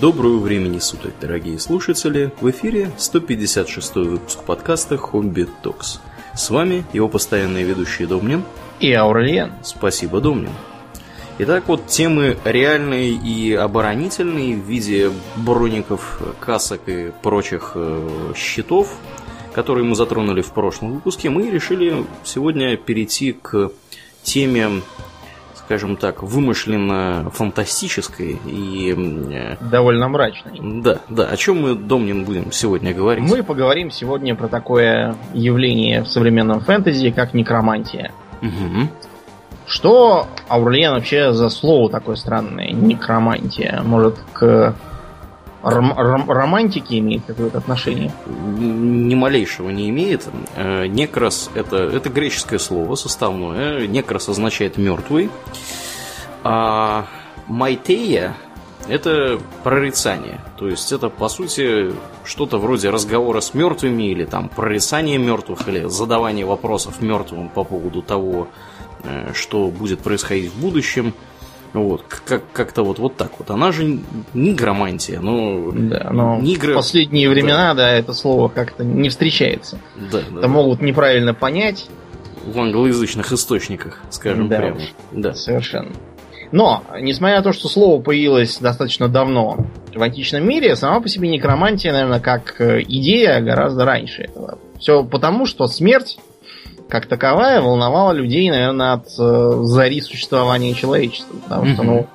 Доброго времени суток, дорогие слушатели! В эфире 156 выпуск подкаста Hobby Talks. С вами его постоянные ведущие Домнин и Аурельян. Спасибо, Домнин. Итак, вот темы реальные и оборонительные в виде броников, касок и прочих э, щитов, которые мы затронули в прошлом выпуске, мы решили сегодня перейти к теме скажем так, вымышленно фантастической и... Э, Довольно мрачной. Да, да. О чем мы, Домнин, будем сегодня говорить? Мы поговорим сегодня про такое явление в современном фэнтези, как некромантия. Угу. Что, Аурлиен, вообще за слово такое странное, некромантия? Может, к Ром- ром- романтики имеет какое-то отношение? Ни малейшего не имеет. Э, некрас это, это греческое слово составное. Некрас означает мертвый. А майтея это прорицание. То есть это, по сути, что-то вроде разговора с мертвыми, или там прорицание мертвых, или задавание вопросов мертвым по поводу того, э, что будет происходить в будущем. Вот, как- как-то вот, вот так вот. Она же не громантия, но... Да, но Нигры- в последние времена, да. это слово как-то не встречается. Да, Это да. могут неправильно понять, В англоязычных источниках, скажем Да прямо. уж. Да. Совершенно. Но, несмотря на то, что слово появилось достаточно давно в античном мире, сама по себе некромантия, наверное, как э, идея гораздо раньше этого. Все потому, что смерть, как таковая, волновала людей, наверное, от э, зари существования человечества. Потому что, ну,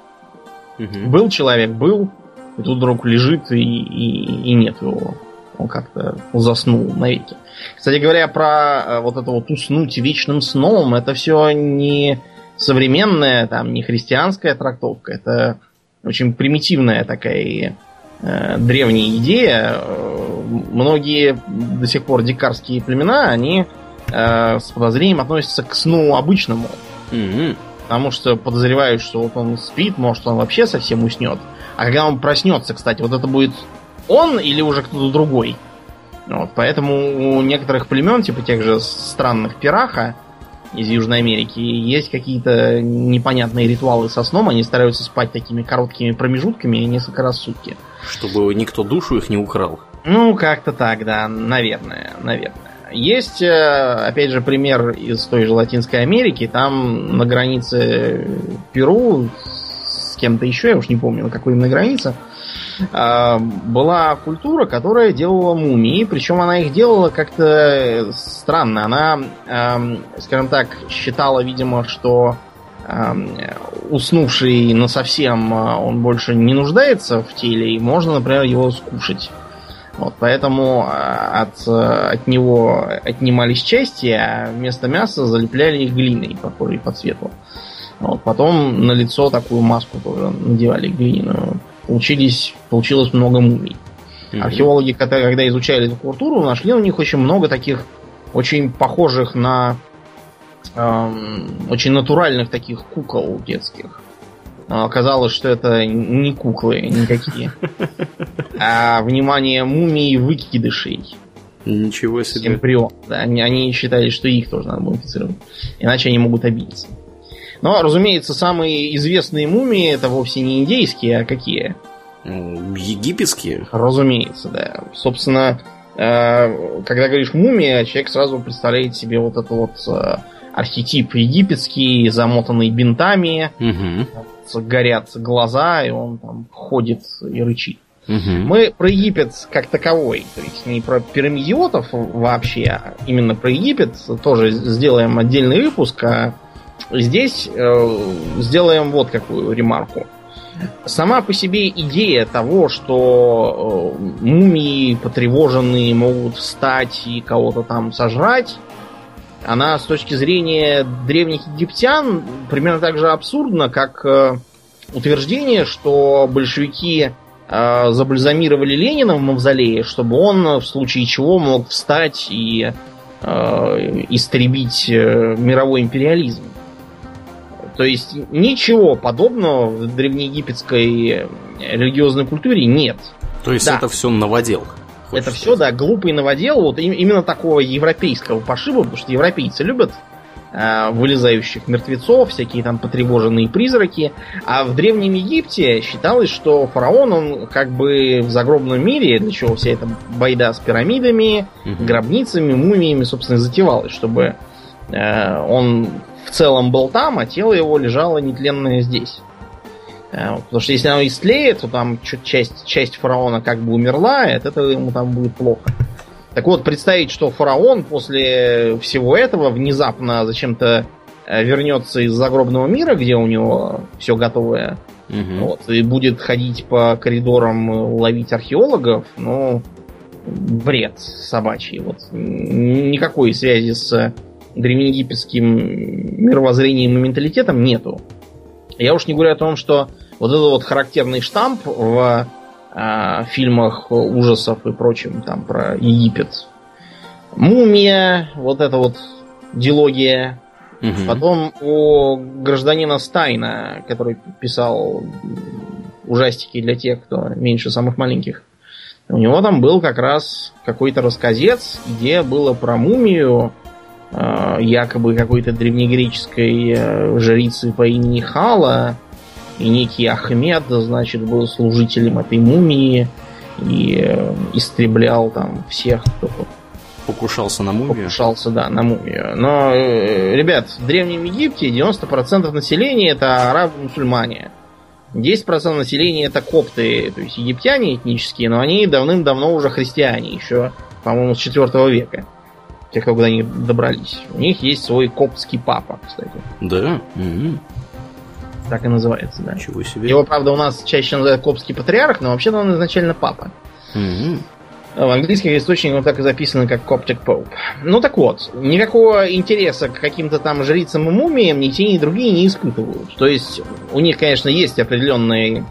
был человек, был, и тут вдруг лежит, и, и, и нет его. Он как-то заснул навеки. Кстати говоря, про э, вот это вот уснуть вечным сном, это все не современная, там, не христианская трактовка. Это очень примитивная такая э, древняя идея. Э, Многие до сих пор дикарские племена, они э, с подозрением относятся к сну обычному. Мгм. Потому что подозревают, что вот он спит, может он вообще совсем уснет. А когда он проснется, кстати, вот это будет он или уже кто-то другой. Вот, поэтому у некоторых племен, типа тех же странных пираха из Южной Америки, есть какие-то непонятные ритуалы со сном. Они стараются спать такими короткими промежутками несколько раз в сутки. Чтобы никто душу их не украл. Ну, как-то так, да, наверное, наверное. Есть, э, опять же, пример из той же Латинской Америки. Там на границе Перу с кем-то еще, я уж не помню, на какой именно границе, э, была культура, которая делала мумии, причем она их делала как-то странно. Она, эм, скажем так, считала, видимо, что эм, уснувший на совсем он больше не нуждается в теле, и можно, например, его скушать. Вот, поэтому а, от, э, от него отнимались части, а вместо мяса залепляли их глиной, похожей по цвету. Вот, потом на лицо такую маску тоже надевали глиняную. Получились, получилось много мумий. Мгм. Археологи, когда, когда изучали эту культуру, нашли у них очень много таких очень похожих на эм, очень натуральных таких кукол детских. Но оказалось, что это не куклы никакие, а внимание мумии выкидышей. Ничего себе. Эмбрион. Да, они, они считали, что их тоже надо мумифицировать. Иначе они могут обидеться. Но, разумеется, самые известные мумии это вовсе не индейские, а какие? Египетские? Разумеется, да. Собственно, э, когда говоришь мумия, человек сразу представляет себе вот этот вот э, архетип египетский, замотанный бинтами, Мгм. Горят глаза, и он там ходит и рычит. Мгм. Мы про Египет как таковой, то есть не про пирамидиотов вообще, а именно про Египет тоже сделаем отдельный выпуск, а здесь э, сделаем вот какую ремарку. Сама по себе идея того, что э, мумии потревоженные могут встать и кого-то там сожрать, она с точки зрения древних египтян примерно так же абсурдна, как э, утверждение, что большевики э, забальзамировали Ленина в мавзолее, чтобы он в случае чего мог встать и э, истребить мировой империализм. То есть ничего подобного в древнеегипетской религиозной культуре нет. То есть Да. это все новодел. Это хочешь все, сказать. да, глупый новодел, вот им- именно такого европейского пошиба, потому что европейцы любят э, вылезающих мертвецов, всякие там потревоженные призраки. А в Древнем Египте считалось, что фараон, он как бы в загробном мире, для чего вся эта байда с пирамидами, Мгм. гробницами, мумиями, собственно, затевалась, чтобы э, он в целом был там, а тело его лежало нетленное здесь. Э, Потому что если оно истлеет, то там часть, часть фараона как бы умерла, и от этого ему там будет плохо. Так вот, представить, что фараон после всего этого внезапно зачем-то э, вернется из загробного мира, где у него все готовое, Мгм. вот, и будет ходить по коридорам э, ловить археологов, ну, бред собачий. Вот. Никакой связи с древнеегипетским мировоззрением и менталитетом нету. Я уж не говорю о том, что вот этот вот характерный штамп в а, фильмах ужасов и прочем там про Египет. Мумия, вот это вот дилогия, Мгм. Потом у гражданина Стайна, который писал ужастики для тех, кто меньше самых маленьких. У него там был как раз какой-то рассказец, где было про мумию, э, якобы какой-то древнегреческой э, жрицы по имени Хала, и некий Ахмед, значит, был служителем этой мумии и э, истреблял там всех, кто Покушался на мумию. покушался, да, на мумию. Но, э, ребят, в Древнем Египте 90% населения это арабы-мусульмане. 10% населения это копты, то есть египтяне этнические, но они давным-давно уже христиане, еще, по-моему, с 4 века. Те, кто куда они добрались. У них есть свой коптский папа, кстати. Да? Мгм. Так и называется, да. Ничего себе. Его, правда, у нас чаще называют коптский патриарх, но вообще-то он изначально папа. Мгм. В английских источниках так и записано, как Coptic Pope. Ну так вот, никакого интереса к каким-то там жрицам и мумиям ни те, ни другие не испытывают. То есть у них, конечно, есть определенные,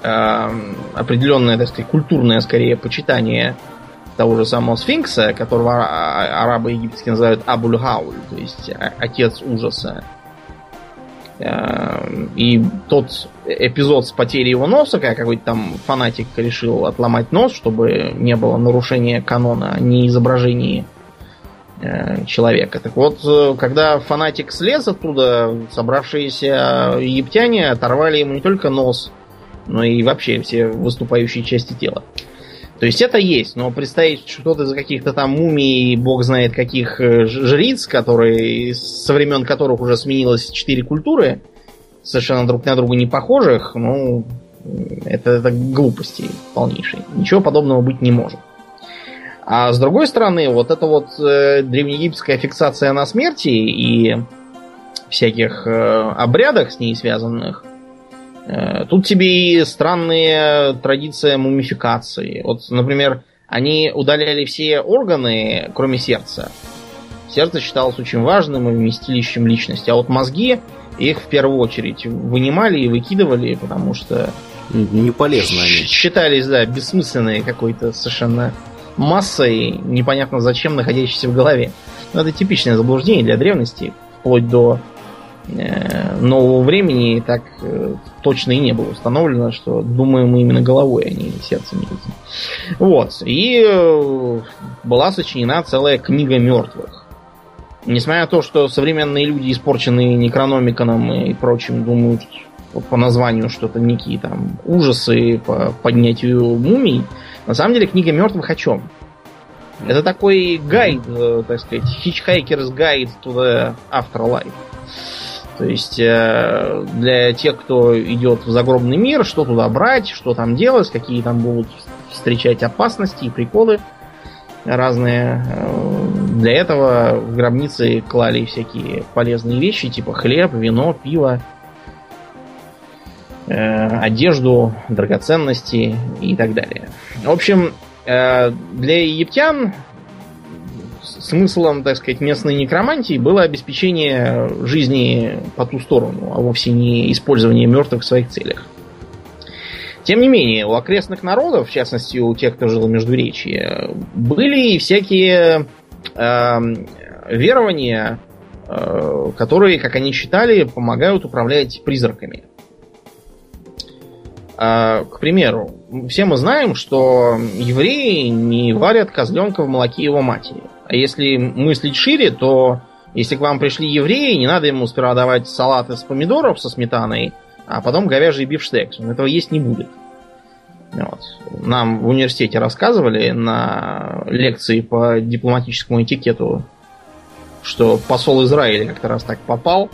э, определенное, так сказать, культурное, скорее, почитание того же самого сфинкса, которого а- арабы египетские называют Абуль-Хауль, то есть а- отец ужаса. Э, И тот эпизод с потерей его носа, когда какой-то там фанатик решил отломать нос, чтобы не было нарушения канона ни изображений э, человека. Так вот, э, когда фанатик слез оттуда, собравшиеся египтяне оторвали ему не только нос, но и вообще все выступающие части тела. То есть это есть, но представить что-то из каких-то там мумий, бог знает каких э, жриц, которые, со времен которых уже сменилось четыре культуры, совершенно друг на друга не похожих, ну, это, это глупости полнейшие. Ничего подобного быть не может. А с другой стороны, вот эта вот э, древнеегипетская фиксация на смерти и всяких э, обрядах с ней связанных, тут тебе и странные традиции мумификации. Вот, например, они удаляли все органы, кроме сердца. Сердце считалось очень важным и вместилищем личности. А вот мозги их в первую очередь вынимали и выкидывали, потому что Не полезно они. считались, да, бессмысленной какой-то совершенно массой, непонятно зачем находящейся в голове. Но это типичное заблуждение для древности, вплоть до э, нового времени так э, точно и не было установлено, что думаем мы именно головой, а не сердцем. Вот. И э, была сочинена целая книга мертвых. Несмотря на то, что современные люди, испорченные некрономиконом и прочим, думают по- названию что-то некие там ужасы по поднятию мумий, на самом деле книга мертвых о чем? Это такой гайд, э, так сказать, guide to the afterlife. То есть э, для тех, кто идет в загробный мир, что туда брать, что там делать, какие там будут встречать опасности и приколы разные. Э, Для этого в гробницы клали всякие полезные вещи, типа хлеб, вино, пиво, э, одежду, драгоценности и так далее. В общем, для египтян смыслом, так сказать, местной некромантии было обеспечение жизни по ту сторону, а вовсе не использование мертвых в своих целях. Тем не менее, у окрестных народов, в частности у тех, кто жил в Междуречье, были всякие э, верования, э, которые, как они считали, помогают управлять призраками. А, к примеру, все мы знаем, что евреи не варят козленка в молоке его матери. А если мыслить шире, то Если к вам пришли евреи, не надо ему сперва давать салат из помидоров со сметаной, а потом говяжий бифштекс. Он этого есть не будет. Вот. Нам в университете рассказывали на лекции по дипломатическому этикету, что посол Израиля как-то раз так попал,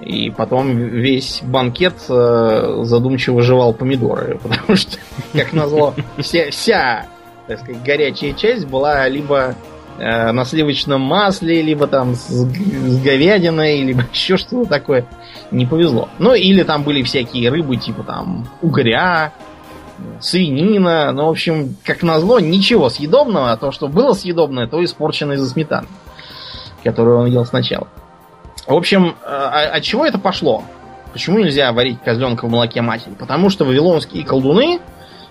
и потом весь банкет э, задумчиво жевал помидоры, потому что, как назло, вся, вся так сказать, горячая часть была либо на сливочном масле, либо там с, с говядиной, либо еще что-то такое. Не повезло. Ну, или там были всякие рыбы, типа там угря, свинина. Ну, в общем, как назло, ничего съедобного, а то, что было съедобное, то испорчено из-за сметаны, которую он ел сначала. В общем, э, а, от чего это пошло? Почему нельзя варить козленка в молоке матери? Потому что вавилонские колдуны э,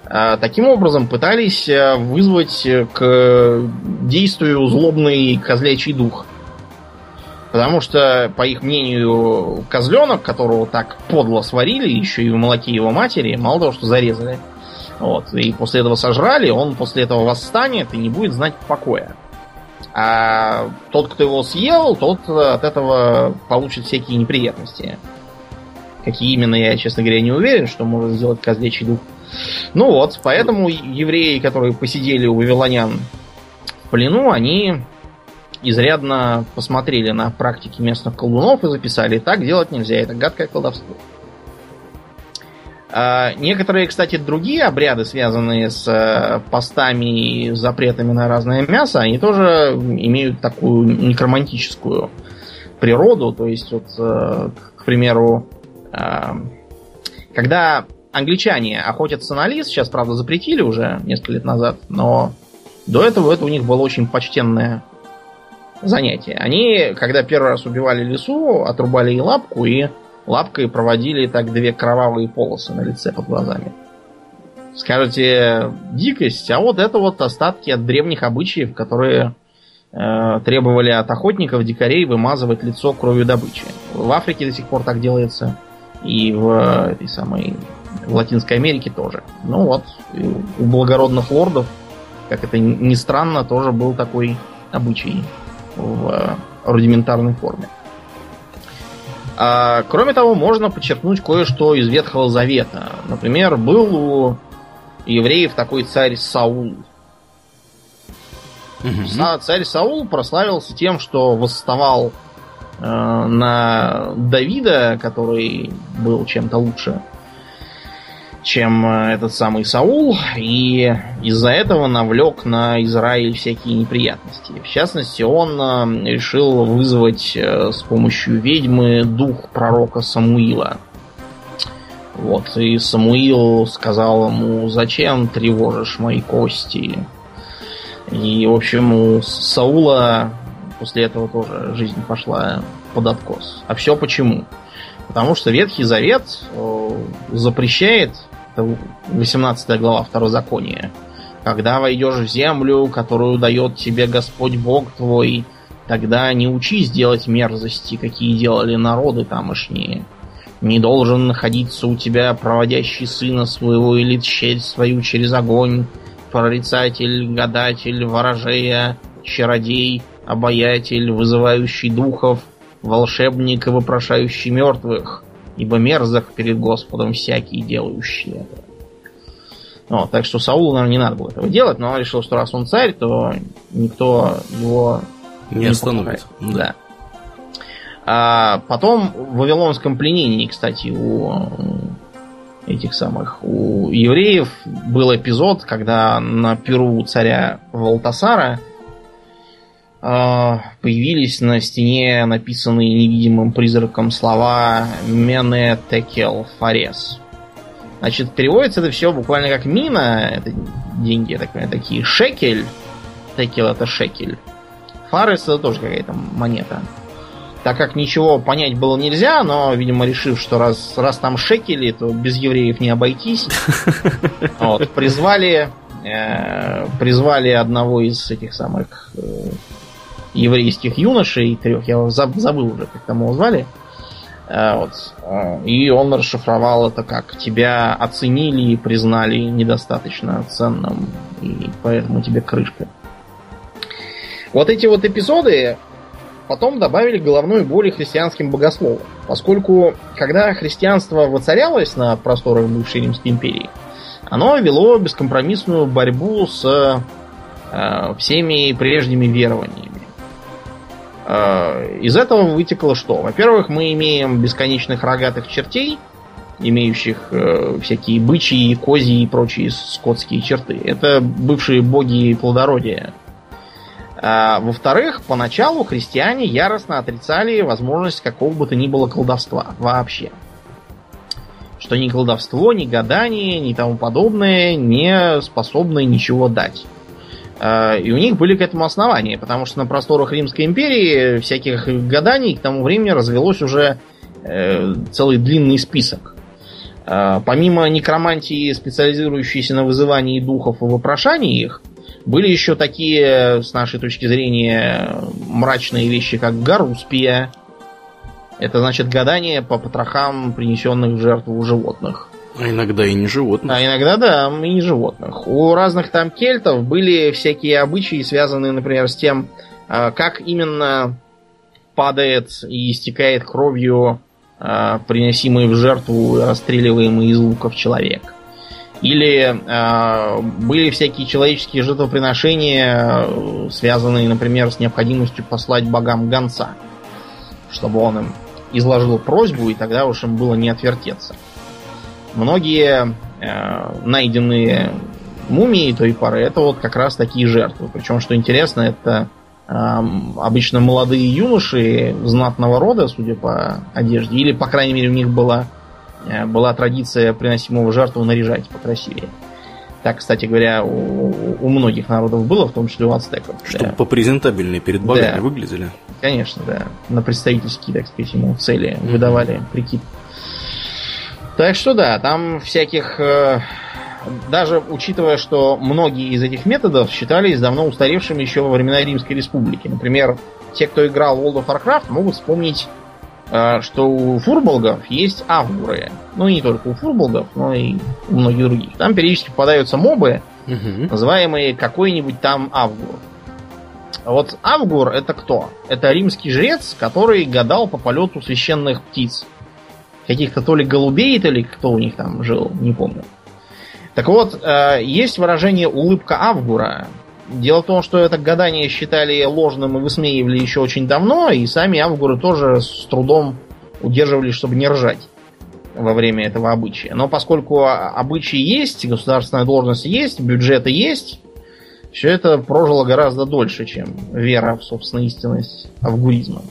таким образом пытались э, вызвать к действию злобный козлячий дух. Потому что, по их мнению, козленок, которого так подло сварили, еще и в молоке его матери, мало того, что зарезали, вот, и после этого сожрали, он после этого восстанет и не будет знать покоя. А тот, кто его съел, тот от этого получит всякие неприятности. Какие именно, я, честно говоря, не уверен, что может сделать козлечий дух. Ну вот, поэтому евреи, которые посидели у вавилонян в плену, они изрядно посмотрели на практики местных колдунов и записали, так делать нельзя, это гадкое колдовство. А, некоторые, кстати, другие обряды, связанные с э, постами и запретами на разное мясо, они тоже имеют такую некромантическую природу. То есть, вот, э, к примеру, э, когда англичане охотятся на лис, сейчас, правда, запретили уже несколько лет назад, но до этого это у них было очень почтенное занятие. Они, когда первый раз убивали лису, отрубали ей лапку и лапкой проводили так две кровавые полосы на лице под глазами. Скажете, дикость, а вот это вот остатки от древних обычаев, которые э, требовали от охотников, дикарей вымазывать лицо кровью добычи. В Африке до сих пор так делается, и в этой самой в Латинской Америке тоже. Ну вот, у благородных лордов, как это ни странно, тоже был такой обычай в э, рудиментарной форме. А, кроме того, можно подчеркнуть кое-что из Ветхого Завета. Например, был у евреев такой царь Саул. Угу. Царь Саул прославился тем, что восставал э, на Давида, который был чем-то лучше чем э, этот самый Саул, и из-за этого навлек на Израиль всякие неприятности. В частности, он э, решил вызвать э, с помощью ведьмы дух пророка Самуила. Вот, и Самуил сказал ему, зачем тревожишь мои кости? И, в общем, у Саула после этого тоже жизнь пошла под откос. А все почему? Потому что Ветхий Завет запрещает 18 глава Второзакония. Когда войдешь в землю, которую дает тебе Господь Бог твой, тогда не учись делать мерзости, какие делали народы тамошние. Не должен находиться у тебя проводящий сына своего или тщерь свою через огонь, прорицатель, гадатель, ворожея, чародей, обаятель, вызывающий духов, волшебник и вопрошающий мертвых ибо мерзок перед Господом всякий, делающий это. Ну, так что Саулу, наверное, не надо было этого делать, но он решил, что раз он царь, то никто его не, не остановит. Да. да. А потом в Вавилонском пленении, кстати, у этих самых, у евреев был эпизод, когда на перу царя Валтасара появились на стене написанные невидимым призраком слова «Мене текел фарес». Значит, переводится это все буквально как мина, это деньги, так понимаю, такие, шекель, текел это шекель, фарес это тоже какая-то монета. Так как ничего понять было нельзя, но, видимо, решив, что раз, раз там шекели, то без евреев не обойтись, вот, призвали, э, призвали одного из этих самых э, еврейских юношей, трех, я забыл уже, как там его звали. Э, вот. Э, и он расшифровал это как тебя оценили и признали недостаточно ценным, и поэтому тебе крышка. Вот эти вот эпизоды, потом добавили головной боли христианским богословам. Поскольку, когда христианство воцарялось на просторах бывшей Римской империи, оно вело бескомпромиссную борьбу с э, всеми прежними верованиями. Э, из этого вытекло что? Во-первых, мы имеем бесконечных рогатых чертей, имеющих э, всякие бычьи, козьи и прочие скотские черты. Это бывшие боги плодородия. А, во-вторых, поначалу христиане яростно отрицали возможность какого бы то ни было колдовства вообще. Что ни колдовство, ни гадание, ни тому подобное не способны ничего дать. А, и у них были к этому основания, потому что на просторах Римской империи всяких гаданий к тому времени развелось уже э, целый длинный список. А, помимо некромантии, специализирующейся на вызывании духов и вопрошании их, были еще такие, с нашей точки зрения, мрачные вещи, как гаруспия. Это значит гадание по потрохам, принесенных в жертву животных. А иногда и не животных. А иногда, да, и не животных. У разных там кельтов были всякие обычаи, связанные, например, с тем, а, как именно падает и истекает кровью а, приносимый в жертву расстреливаемый из луков человек. Или э, были всякие человеческие жертвоприношения, связанные, например, с необходимостью послать богам гонца, чтобы он им изложил просьбу, и тогда уж им было не отвертеться. Многие э, найденные мумии той поры это вот как раз такие жертвы. Причем, что интересно, это э, обычно молодые юноши знатного рода, судя по одежде, или, по крайней мере, у них была Э, была традиция приносимого жертву наряжать покрасивее. Так, кстати говоря, у, у многих народов было, в том числе у ацтеков. Чтобы да. попрезентабельнее перед богами да. выглядели. Конечно, да. На представительские, так сказать, ему цели mm-hmm. выдавали прикид. Так что да, там всяких... Э, даже учитывая, что многие из этих методов считались давно устаревшими еще во времена Римской Республики. Например, те, кто играл в World of Warcraft, могут вспомнить Э, что у фурболгов есть авгуры. Ну, не только у фурболгов, но и у многих других. Там периодически попадаются мобы, угу. называемые какой-нибудь там авгур. Вот авгур это кто? Это римский жрец, который гадал по полету священных птиц. Каких-то то ли голубей, то ли кто у них там жил, не помню. Так вот, э, есть выражение улыбка Авгура, Дело в том, что это гадание считали ложным и высмеивали еще очень давно, и сами авгуры тоже с трудом удерживались, чтобы не ржать во время этого обычая. Но поскольку обычаи есть, государственная должность есть, бюджеты есть, все это прожило гораздо дольше, чем вера в собственную истинность авгуризма.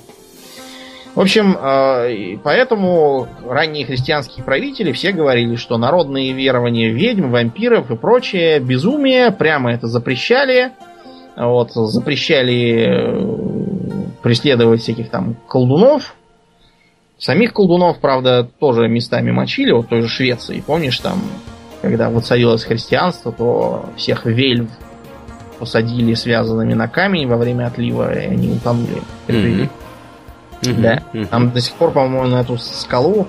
В общем, э, поэтому ранние христианские правители все говорили, что народные верования ведьм, вампиров и прочее безумие, прямо это запрещали. Вот, запрещали э, преследовать всяких там колдунов. Самих колдунов, правда, тоже местами мочили, вот той же Швеции. Помнишь, там, когда воцарилось христианство, то всех вельв посадили связанными на камень во время отлива, и они утонули. Mm-hmm. Угу, да. Угу. Там до сих пор, по-моему, на эту скалу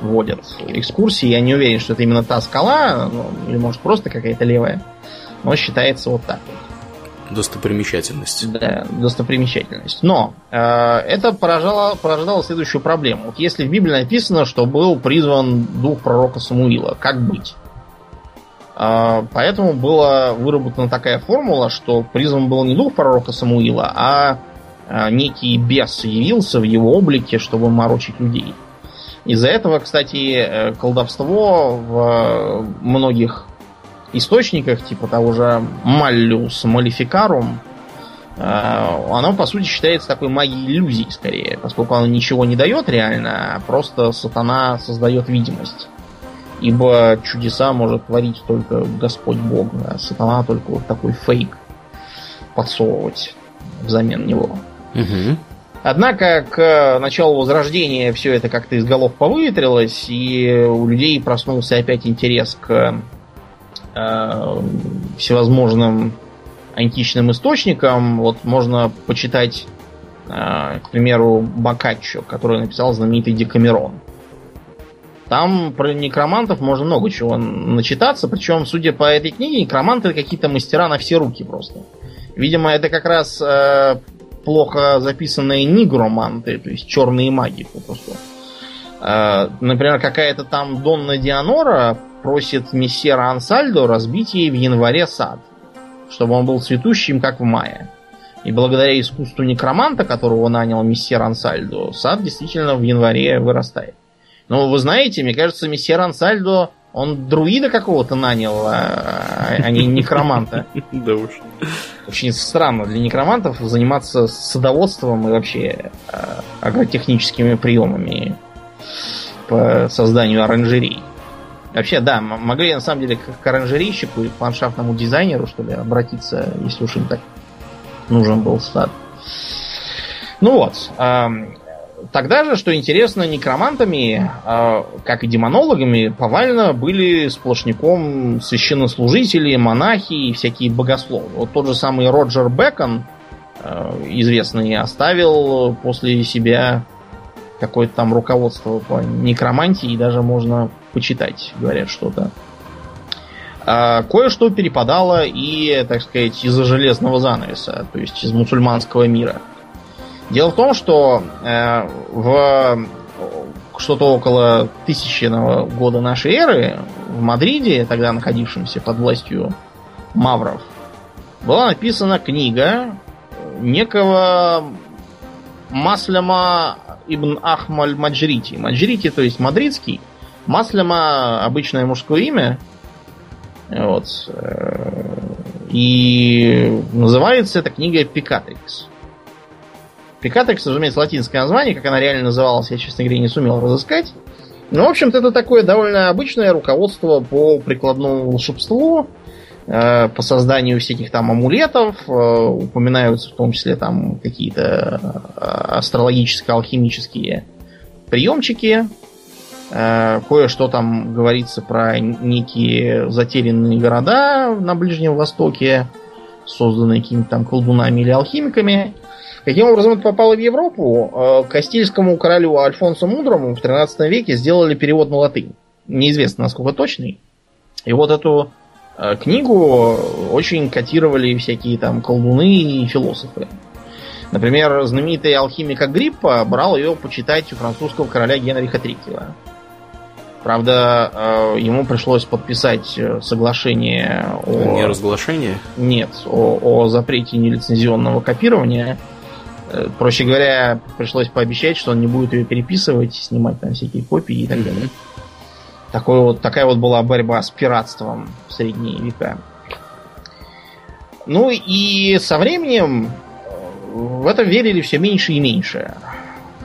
водят экскурсии. Я не уверен, что это именно та скала, ну, или может просто какая-то левая. Но считается вот так вот. Достопримечательность. Да, достопримечательность. Но э, это поражало, порождало следующую проблему. Вот если в Библии написано, что был призван дух пророка Самуила, как быть? Э, поэтому была выработана такая формула, что призван был не дух пророка Самуила, а а, некий бес явился в его облике, чтобы морочить людей. Из-за этого, кстати, э, колдовство в э, многих источниках, типа того же Malleus э, оно, по сути, считается такой магией иллюзий, скорее, поскольку оно ничего не дает реально, а просто сатана создает видимость. Ибо чудеса может творить только Господь Бог, а сатана только вот такой фейк подсовывать взамен него. Угу. Однако к началу Возрождения все это как-то из голов повыветрилось, и у людей проснулся опять интерес к э, всевозможным античным источникам. Вот можно почитать, э, к примеру, Бокаччо, который написал знаменитый Декамерон. Там про некромантов можно много чего начитаться, причем, судя по этой книге, некроманты какие-то мастера на все руки просто. Видимо, это как раз э, плохо записанные нигроманты, то есть черные маги попросту. А, например, какая-то там Донна Дианора просит мессера Ансальдо разбить ей в январе сад, чтобы он был цветущим, как в мае. И благодаря искусству некроманта, которого нанял мессер Ансальдо, сад действительно в январе вырастает. Но вы знаете, мне кажется, мессер Ансальдо, он друида какого-то нанял, а, а не некроманта. Да уж. Очень странно для некромантов заниматься садоводством и вообще а, агротехническими приемами по созданию оранжерей. Вообще, да, могли на самом деле к оранжерейщику и к ландшафтному дизайнеру, что ли, обратиться, если уж им так нужен был сад. Ну вот. Тогда же, что интересно, некромантами, а, как и демонологами, повально были сплошняком священнослужители, монахи и всякие богословы. Вот тот же самый Роджер Бекон, а, известный, оставил после себя какое-то там руководство по некромантии, и даже можно почитать, говорят, что-то. А, кое-что перепадало и, так сказать, из-за железного занавеса, то есть из мусульманского мира. Дело в том, что э, в что-то около тысячного года нашей эры в Мадриде, тогда находившемся под властью мавров, была написана книга некого Масляма ибн Ахмаль Маджрити. Маджрити, то есть мадридский. Масляма обычное мужское имя. Вот. Э, и называется эта книга Пикатрикс. Пикатрикс, разумеется, латинское название, как она реально называлась, я, честно говоря, не сумел разыскать. Но, в общем-то, это такое довольно обычное руководство по прикладному волшебству, э, по созданию всяких там амулетов, э, упоминаются в том числе там какие-то э, астрологическо-алхимические приемчики, э, кое-что там говорится про некие затерянные города на Ближнем Востоке, созданные какими-то там колдунами или алхимиками. Каким образом это попало в Европу? Э, Кастильскому королю Альфонсу Мудрому в 13 веке сделали перевод на латынь. Неизвестно, насколько точный. И вот эту э, книгу очень котировали всякие там колдуны и философы. Например, знаменитый алхимик Агриппа брал ее почитать у французского короля Генриха III. Правда, э, ему пришлось подписать соглашение о... Не разглашение? Нет, о, о запрете нелицензионного копирования Э, проще говоря, пришлось пообещать, что он не будет ее переписывать, снимать там всякие копии и так далее. Такой вот, такая вот была борьба с пиратством в средние века. Ну и со временем э, в это верили все меньше и меньше.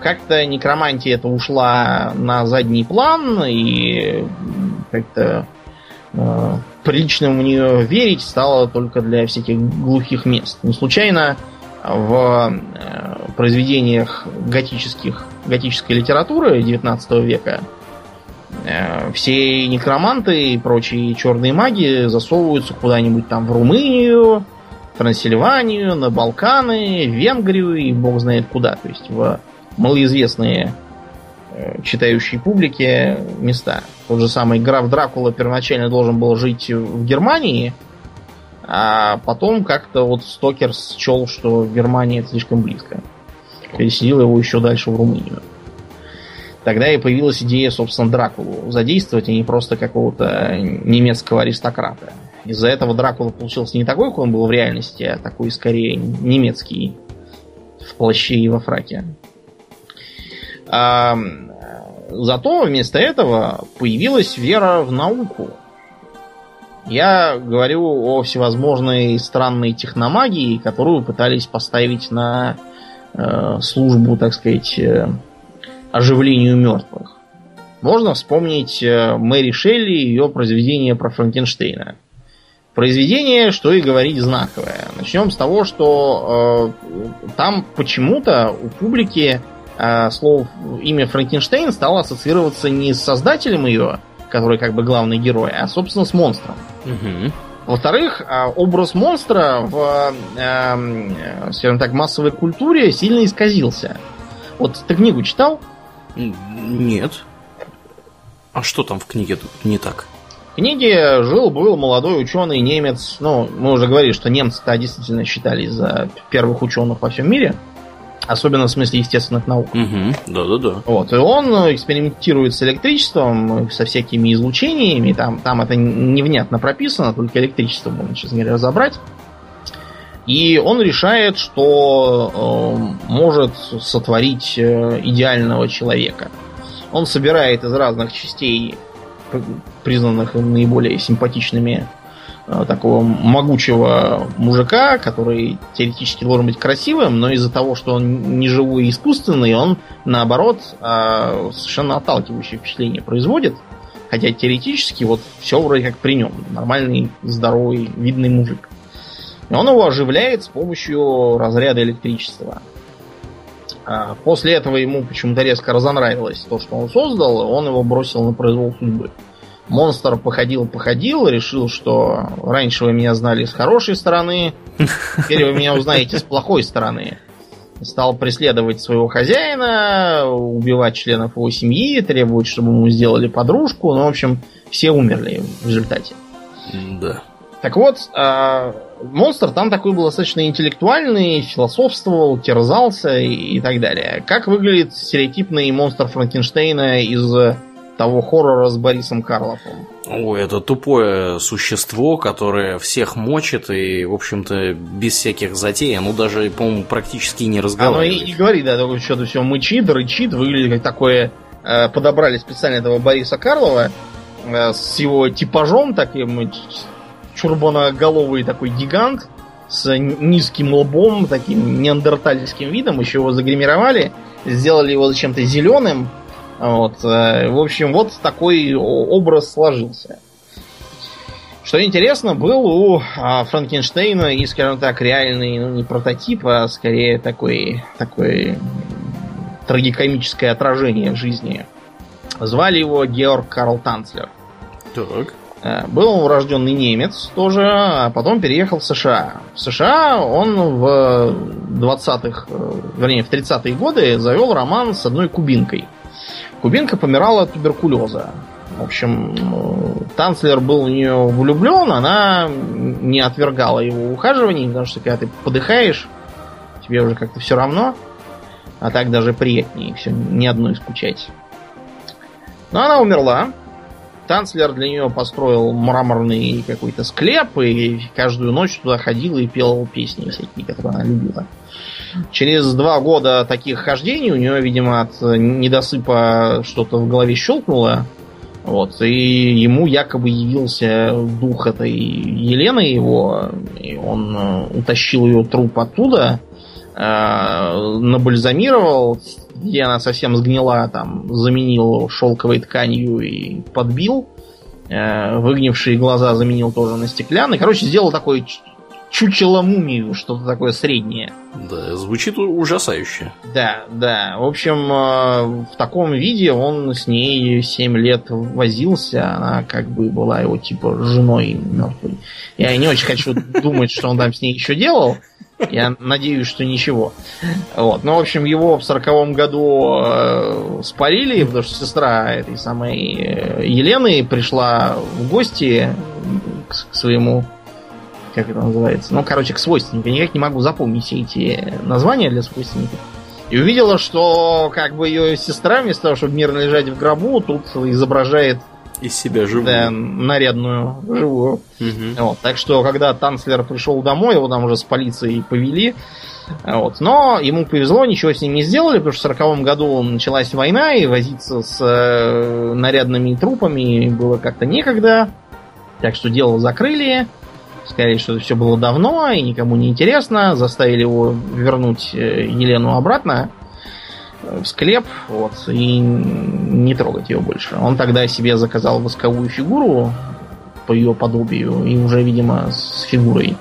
Как-то некромантия это ушла на задний план, и как-то э, приличным в нее верить стало только для всяких глухих мест. Не случайно в э, произведениях готических, готической литературы XIX века э, все некроманты и прочие черные маги засовываются куда-нибудь там в Румынию, Трансильванию, на Балканы, Венгрию и бог знает куда. То есть в малоизвестные э, читающей публике места. Тот же самый граф Дракула первоначально должен был жить в Германии – а потом как-то вот Стокер счел, что Германия слишком близко. Переселил его еще дальше в Румынию. Тогда и появилась идея, собственно, Дракулу задействовать, а не просто какого-то немецкого аристократа. Из-за этого Дракула получился не такой, как он был в реальности, а такой скорее немецкий в плаще и во фраке. А, зато вместо этого появилась вера в науку – я говорю о всевозможной странной техномагии, которую пытались поставить на э, службу, так сказать, э, оживлению мертвых. Можно вспомнить э, Мэри Шелли и ее произведение про Франкенштейна. Произведение, что и говорить, знаковое. Начнем с того, что э, там почему-то у публики э, слово имя Франкенштейн стало ассоциироваться не с создателем ее, который как бы главный герой, а собственно с монстром. Угу. Во-вторых, а, образ монстра в, э, скажем так, массовой культуре сильно исказился. Вот ты книгу читал? Нет. А что там в книге тут не так? В книге жил-был молодой ученый немец. Ну, мы уже говорили, что немцы-то действительно считались за первых ученых во всем мире. Особенно в смысле естественных наук. Угу. Да-да-да. Вот. И он экспериментирует с электричеством, со всякими излучениями. Там, там это невнятно прописано, только электричество можно, честно говоря, разобрать. И он решает, что э, может сотворить э, идеального человека. Он собирает из разных частей, признанных наиболее симпатичными, э, такого могучего мужика, который теоретически должен быть красивым, но из-за того, что он не живой и искусственный, он наоборот э, совершенно отталкивающее впечатление производит. Хотя теоретически вот все вроде как при нем. Нормальный, здоровый, видный мужик. И он его оживляет с помощью разряда электричества. А после этого ему почему-то резко разонравилось то, что он создал, он его бросил на произвол судьбы. Монстр походил-походил, решил, что раньше вы меня знали с хорошей стороны, теперь вы меня узнаете с плохой стороны. Стал преследовать своего хозяина, убивать членов его семьи, требовать, чтобы ему сделали подружку. Ну, в общем, все умерли в результате. Да. Так вот, а, монстр там такой был достаточно интеллектуальный, философствовал, терзался и, и так далее. Как выглядит стереотипный монстр Франкенштейна из того хоррора с Борисом Карловым? Ой, это тупое существо, которое всех мочит и, в общем-то, без всяких затей, оно даже, по-моему, практически не разговаривает. Оно и не говорит, да, только что-то все мычит, рычит, выглядит как такое... Э, подобрали специально этого Бориса Карлова э, с его типажом таким чурбоноголовый такой гигант с низким лбом, таким неандертальским видом, еще его загримировали, сделали его зачем-то зеленым. Вот. Э, в общем, вот такой образ сложился. Что интересно, был у а, Франкенштейна и, скажем так, реальный, ну, не прототип, а скорее такой, такой трагикомическое отражение жизни. Звали его Георг Карл Танцлер. Так. Э, был урожденный немец тоже, а потом переехал в США. В США он в 20-х, э, вернее, в 30-е годы завел роман с одной кубинкой. Кубинка помирала от туберкулеза. В общем, э, Танцлер был в нее влюблен, она не отвергала его ухаживаний, потому что когда ты подыхаешь, тебе уже как-то все равно, а так даже приятнее все не одной скучать. Но она умерла, Танцлер для нее построил мраморный какой-то склеп и каждую ночь туда ходил и пел песни всякие, которые она любила. Через два года таких хождений у нее, видимо, от недосыпа что-то в голове щелкнуло. Вот, и ему якобы явился дух этой Елены его, и он э, утащил ее труп оттуда, э, набальзамировал, где она совсем сгнила, там заменил шелковой тканью и подбил. Э, выгнившие глаза заменил тоже на стеклянный. Короче, сделал такой чучело мумию, что-то такое среднее. Да, звучит ужасающе. Да, да. В общем, э, в таком виде он с ней 7 лет возился. Она как бы была его типа женой мертвой. Я не очень хочу думать, что он там с ней еще делал. Я надеюсь, что ничего. Вот. Ну, в общем, его в сороковом году э, спалили, потому что сестра этой самой э, Елены пришла в гости к, к своему как это называется? Ну, короче, к свойственнику. Я никак не могу запомнить все эти названия для свойственников. И увидела, что как бы ее сестра, вместо того, чтобы мирно лежать в гробу, тут изображает из себя живую. Да, нарядную живую. Угу. Вот, так что, когда Танцлер пришел домой, его там уже с полицией повели. Вот. Но ему повезло, ничего с ним не сделали, потому что в 40 году началась война, и возиться с э, нарядными трупами было как-то некогда. Так что дело закрыли. Сказали, что это все было давно и никому не интересно. Заставили его вернуть э, Елену обратно в склеп, вот, и не трогать ее больше. Он тогда себе заказал восковую фигуру по ее подобию, и уже, видимо, с фигурой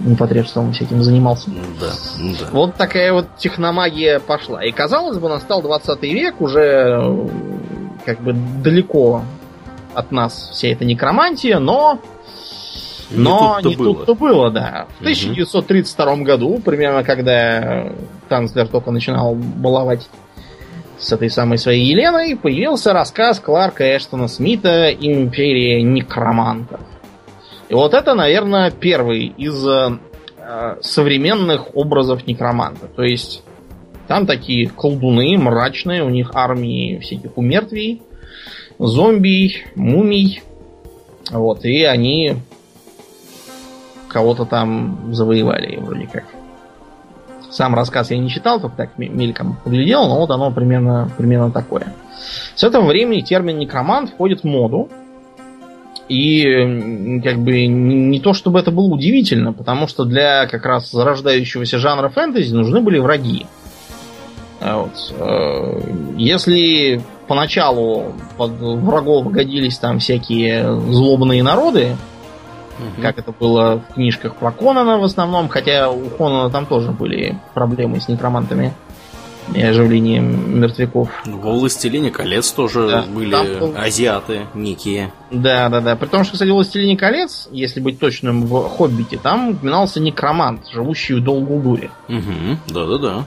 непотребством всяким занимался. Да, да. Вот такая вот техномагия пошла. И казалось бы, настал 20 век, уже как бы далеко от нас вся эта некромантия, но но не тут-то, не тут-то было, да. В 1932 году, примерно когда Танцлер только начинал баловать с этой самой своей Еленой, появился рассказ Кларка Эштона Смита «Империя некромантов». И вот это, наверное, первый из э, современных образов некроманта. То есть там такие колдуны мрачные, у них армии всяких умертвий, зомби, мумий. Вот, и они кого-то там завоевали вроде как. Сам рассказ я не читал, только так мельком поглядел, но вот оно примерно, примерно такое. С этого времени термин некромант входит в моду. И как бы не то чтобы это было удивительно, потому что для как раз зарождающегося жанра фэнтези нужны были враги. А вот. Э, если поначалу под врагов годились там всякие злобные народы, Угу. Как это было в книжках про Конана в основном, хотя у Конана там тоже были проблемы с некромантами и оживлением мертвяков. Ну, во «Властелине колец» тоже да, были там... азиаты некие. Да, да, да. При том, что, кстати, в «Властелине колец», если быть точным, в «Хоббите», там упоминался некромант, живущий в Долгулуре. Угу, да-да-да.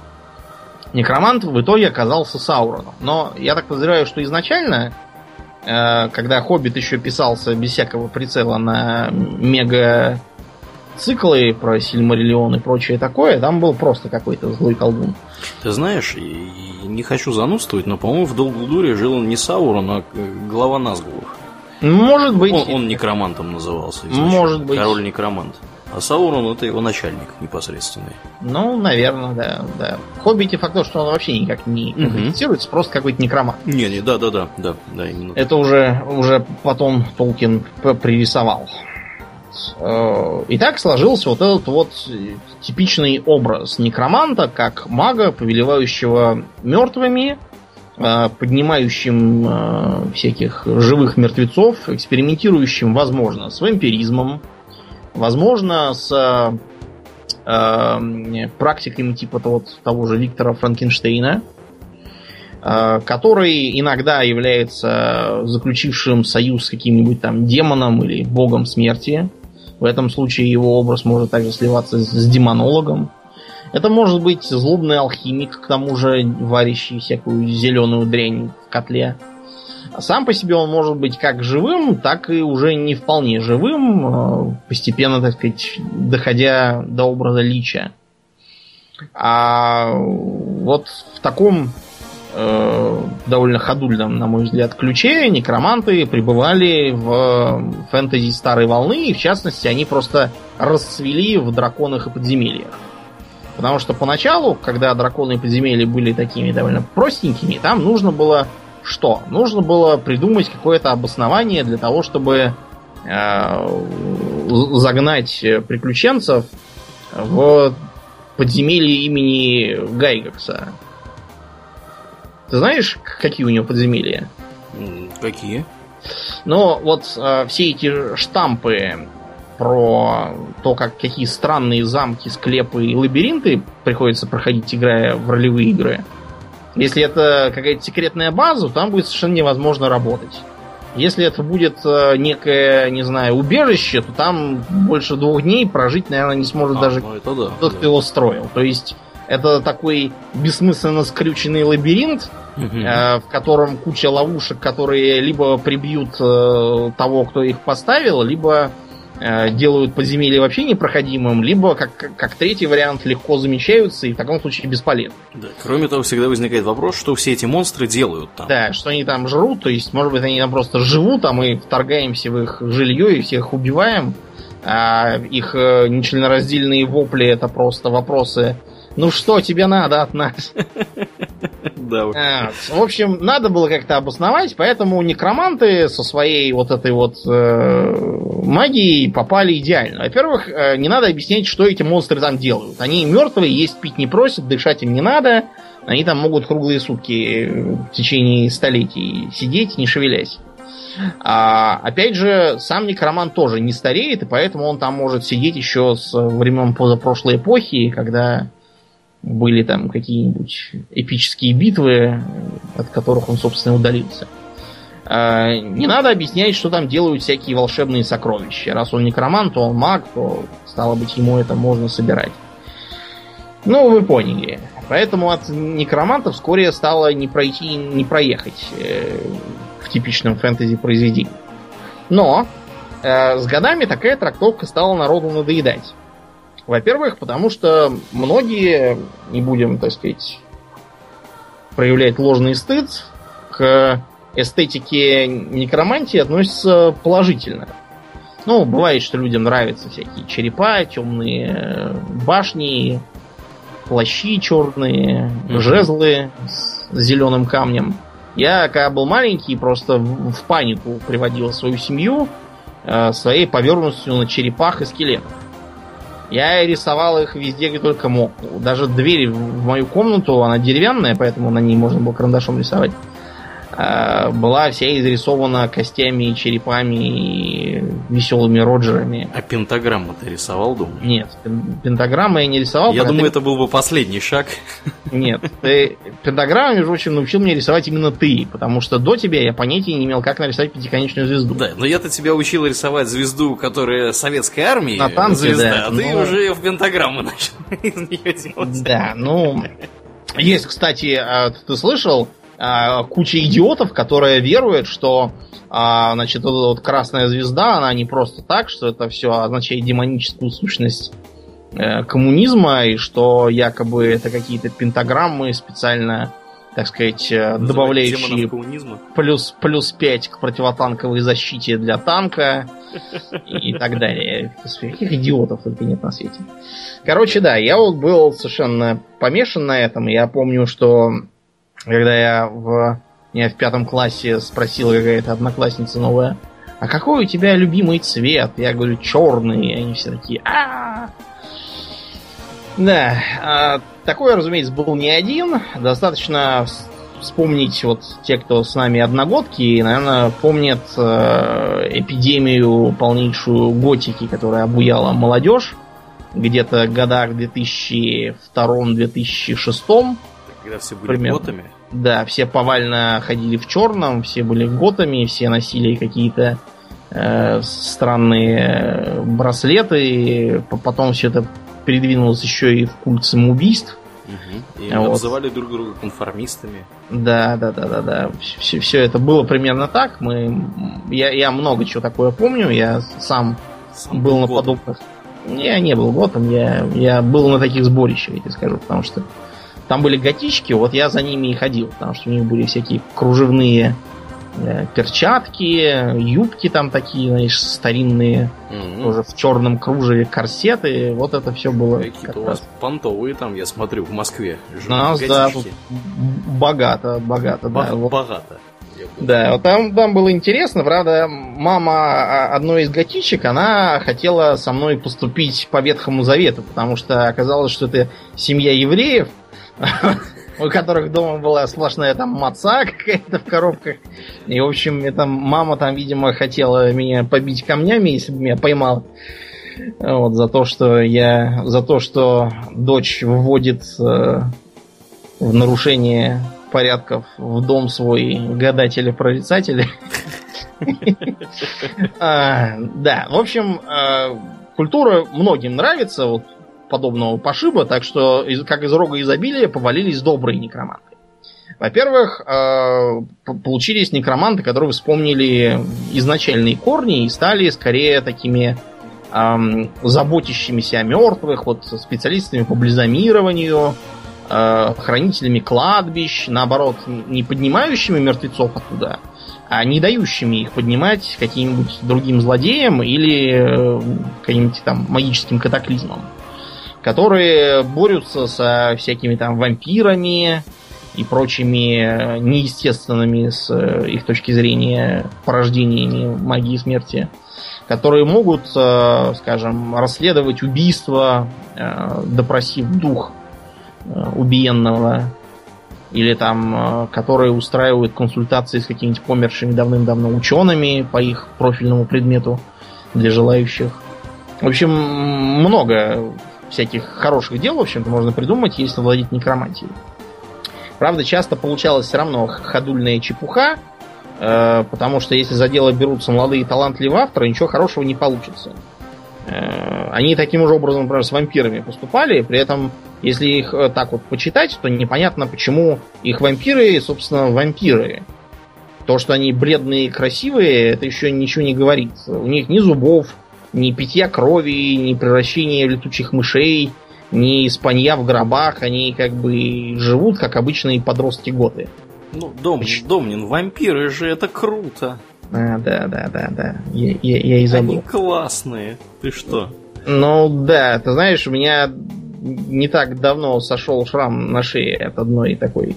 Некромант в итоге оказался Сауроном. Но я так подозреваю, что изначально когда Хоббит еще писался без всякого прицела на мега циклы про Сильмариллион и прочее такое, там был просто какой-то злой колдун. Ты знаешь, не хочу занудствовать, но, по-моему, в Долгудуре жил он не Саурон, а глава Назгулов. Может быть. Он, он некромантом назывался. Изначально. Может быть. Король некромант. А Саурон это его начальник непосредственный. Ну, наверное, да, да. Хоббите факт что он вообще никак не конкретируется, угу. просто какой-то некромант. Не, не, да, да, да, да, да, именно. Это уже, уже потом Толкин пририсовал. Э, и так сложился вот этот вот типичный образ некроманта, как мага, повелевающего мертвыми, э, поднимающим э, всяких живых мертвецов, экспериментирующим, возможно, с вампиризмом, Возможно, с э, практиками типа того, того же Виктора Франкенштейна, э, который иногда является заключившим союз с каким-нибудь там демоном или богом смерти. В этом случае его образ может также сливаться с, с демонологом. Это может быть злобный алхимик, к тому же варящий всякую зеленую дрянь в котле. Сам по себе он может быть как живым, так и уже не вполне живым, э, постепенно, так сказать, доходя до образа лича. А вот в таком э, довольно ходульном, на мой взгляд, ключе некроманты пребывали в фэнтези старой волны, и в частности они просто расцвели в драконах и подземельях. Потому что поначалу, когда драконы и подземелья были такими довольно простенькими, там нужно было что? Нужно было придумать какое-то обоснование для того, чтобы э, загнать приключенцев в подземелье имени Гайгакса. Ты знаешь, какие у него подземелья? Какие? Ну, вот э, все эти штампы про то, как какие странные замки, склепы и лабиринты приходится проходить, играя в ролевые игры. Если это какая-то секретная база, там будет совершенно невозможно работать. Если это будет э, некое, не знаю, убежище, то там больше двух дней прожить, наверное, не сможет а, даже ну это да, тот, да. кто его строил. То есть это такой бессмысленно скрюченный лабиринт, э, в котором куча ловушек, которые либо прибьют э, того, кто их поставил, либо делают подземелье вообще непроходимым, либо, как, как третий вариант, легко замечаются и в таком случае бесполезны. Да. Кроме того, всегда возникает вопрос, что все эти монстры делают там. Да, что они там жрут, то есть, может быть, они там просто живут, а мы вторгаемся в их жилье и всех убиваем, а их э, нечленораздельные вопли это просто вопросы ну что тебе надо от нас? Да. А, в общем, надо было как-то обосновать, поэтому некроманты со своей вот этой вот э, магией попали идеально. Во-первых, э, не надо объяснять, что эти монстры там делают. Они мертвые, есть пить не просят, дышать им не надо. Они там могут круглые сутки в течение столетий сидеть, не шевелясь. А, опять же, сам некромант тоже не стареет, и поэтому он там может сидеть еще с времен позапрошлой эпохи, когда были там какие-нибудь эпические битвы, от которых он, собственно, удалился. А, не надо объяснять, что там делают всякие волшебные сокровища. Раз он некромант, то он маг, то, стало быть, ему это можно собирать. Ну, вы поняли. Поэтому от некромантов вскоре стало не пройти, не проехать э, в типичном фэнтези произведении. Но э, с годами такая трактовка стала народу надоедать. Во-первых, потому что многие, не будем, так сказать, проявлять ложный стыд, к эстетике некромантии относятся положительно. Ну, бывает, что людям нравятся всякие черепа, темные башни, плащи черные, mm-hmm. жезлы с зеленым камнем. Я, когда был маленький, просто в, в панику приводил свою семью э, своей повернутостью на черепах и скелетах. Я рисовал их везде, где только мог. Даже дверь в мою комнату, она деревянная, поэтому на ней можно было карандашом рисовать. Э, была вся изрисована костями, черепами веселыми Роджерами. А пентаграмму ты рисовал, думаю? Нет, пентаграммы я не рисовал. Я думаю, ты... это был бы последний шаг. Нет, ты пентаграмму, между прочим, научил меня рисовать именно ты, потому что до тебя я понятия не имел, как нарисовать пятиконечную звезду. Да, но я-то тебя учил рисовать звезду, которая советской армии. На танке, звезда, да. А но... ты уже в пентаграмму начал из нее делать. Да, ну... Есть, кстати, а, ты слышал, а, куча идиотов, которые веруют, что а, значит, вот эта вот красная звезда, она не просто так, что это все означает демоническую сущность э, коммунизма, и что якобы это какие-то пентаграммы специально, так сказать, э, добавляющие плюс, плюс 5 к противотанковой защите для танка и так далее. Каких идиотов только нет на свете. Короче, да, я вот был совершенно помешан на этом. Я помню, что когда я в, я в пятом классе спросил какая-то одноклассница новая, а какой у тебя любимый цвет? Я говорю, черный. И они все такие, а Да, а, такой, разумеется, был не один. Достаточно вспомнить вот те, кто с нами одногодки, наверное, помнят э, эпидемию полнейшую готики, которая обуяла молодежь где-то в годах 2002-2006 когда все были Примерно. готами. Да, все повально ходили в черном, все были готами, все носили какие-то э, странные браслеты. Потом все это передвинулось еще и в культ самоубийств. Угу. И вот. называли друг друга конформистами. Да, да, да, да, да. Все, все это было примерно так. Мы, я, я много чего такое помню. Я сам, сам был на подобных. Я не был готом, я, я был на таких сборищах, я тебе скажу, потому что там были готички, вот я за ними и ходил, потому что у них были всякие кружевные э, перчатки, юбки там такие, знаешь, старинные, mm-hmm. тоже в черном кружеве корсеты. Вот это все было. Какие-то у вас понтовые там, я смотрю, в Москве. У нас, да, тут богато, богато. Б- да, вот. Богато. Да, вот там, там было интересно, правда, мама а, одной из готичек, она хотела со мной поступить по Ветхому Завету, потому что оказалось, что это семья евреев, у которых дома была сплошная там маца какая-то в коробках. И, в общем, эта мама там, видимо, хотела меня побить камнями, если бы меня поймал. Вот, за то, что я... За то, что дочь вводит э, в нарушение порядков в дом свой гадателя-прорицателя. А, да, в общем, э, культура многим нравится. Вот подобного пошиба, так что как из рога изобилия повалились добрые некроманты. Во-первых, э, получились некроманты, которые вспомнили изначальные корни и стали скорее такими эм, заботящимися о мертвых, вот специалистами по близомированию, э, хранителями кладбищ, наоборот, не поднимающими мертвецов оттуда, а не дающими их поднимать каким-нибудь другим злодеям или э, каким-нибудь там магическим катаклизмом которые борются со всякими там вампирами и прочими неестественными с э, их точки зрения порождениями магии смерти, которые могут, э, скажем, расследовать убийство, э, допросив дух убиенного, или там, которые устраивают консультации с какими-нибудь помершими давным-давно учеными по их профильному предмету для желающих. В общем, много всяких хороших дел, в общем-то, можно придумать, если владеть некромантией. Правда, часто получалось все равно ходульная чепуха, э, потому что если за дело берутся молодые талантливые авторы, ничего хорошего не получится. Э, они таким же образом, например, с вампирами поступали, при этом если их э, так вот почитать, то непонятно, почему их вампиры, собственно, вампиры. То, что они бледные и красивые, это еще ничего не говорит. У них ни зубов, ни питья крови, ни превращения летучих мышей, ни спанья в гробах. Они как бы живут, как обычные подростки годы. Ну, Дом, Домнин, вампиры же это круто. А, да, да, да, да. Я, я, я и забыл. Они классные. Ты что? Ну да, ты знаешь, у меня не так давно сошел шрам на шее от одной такой.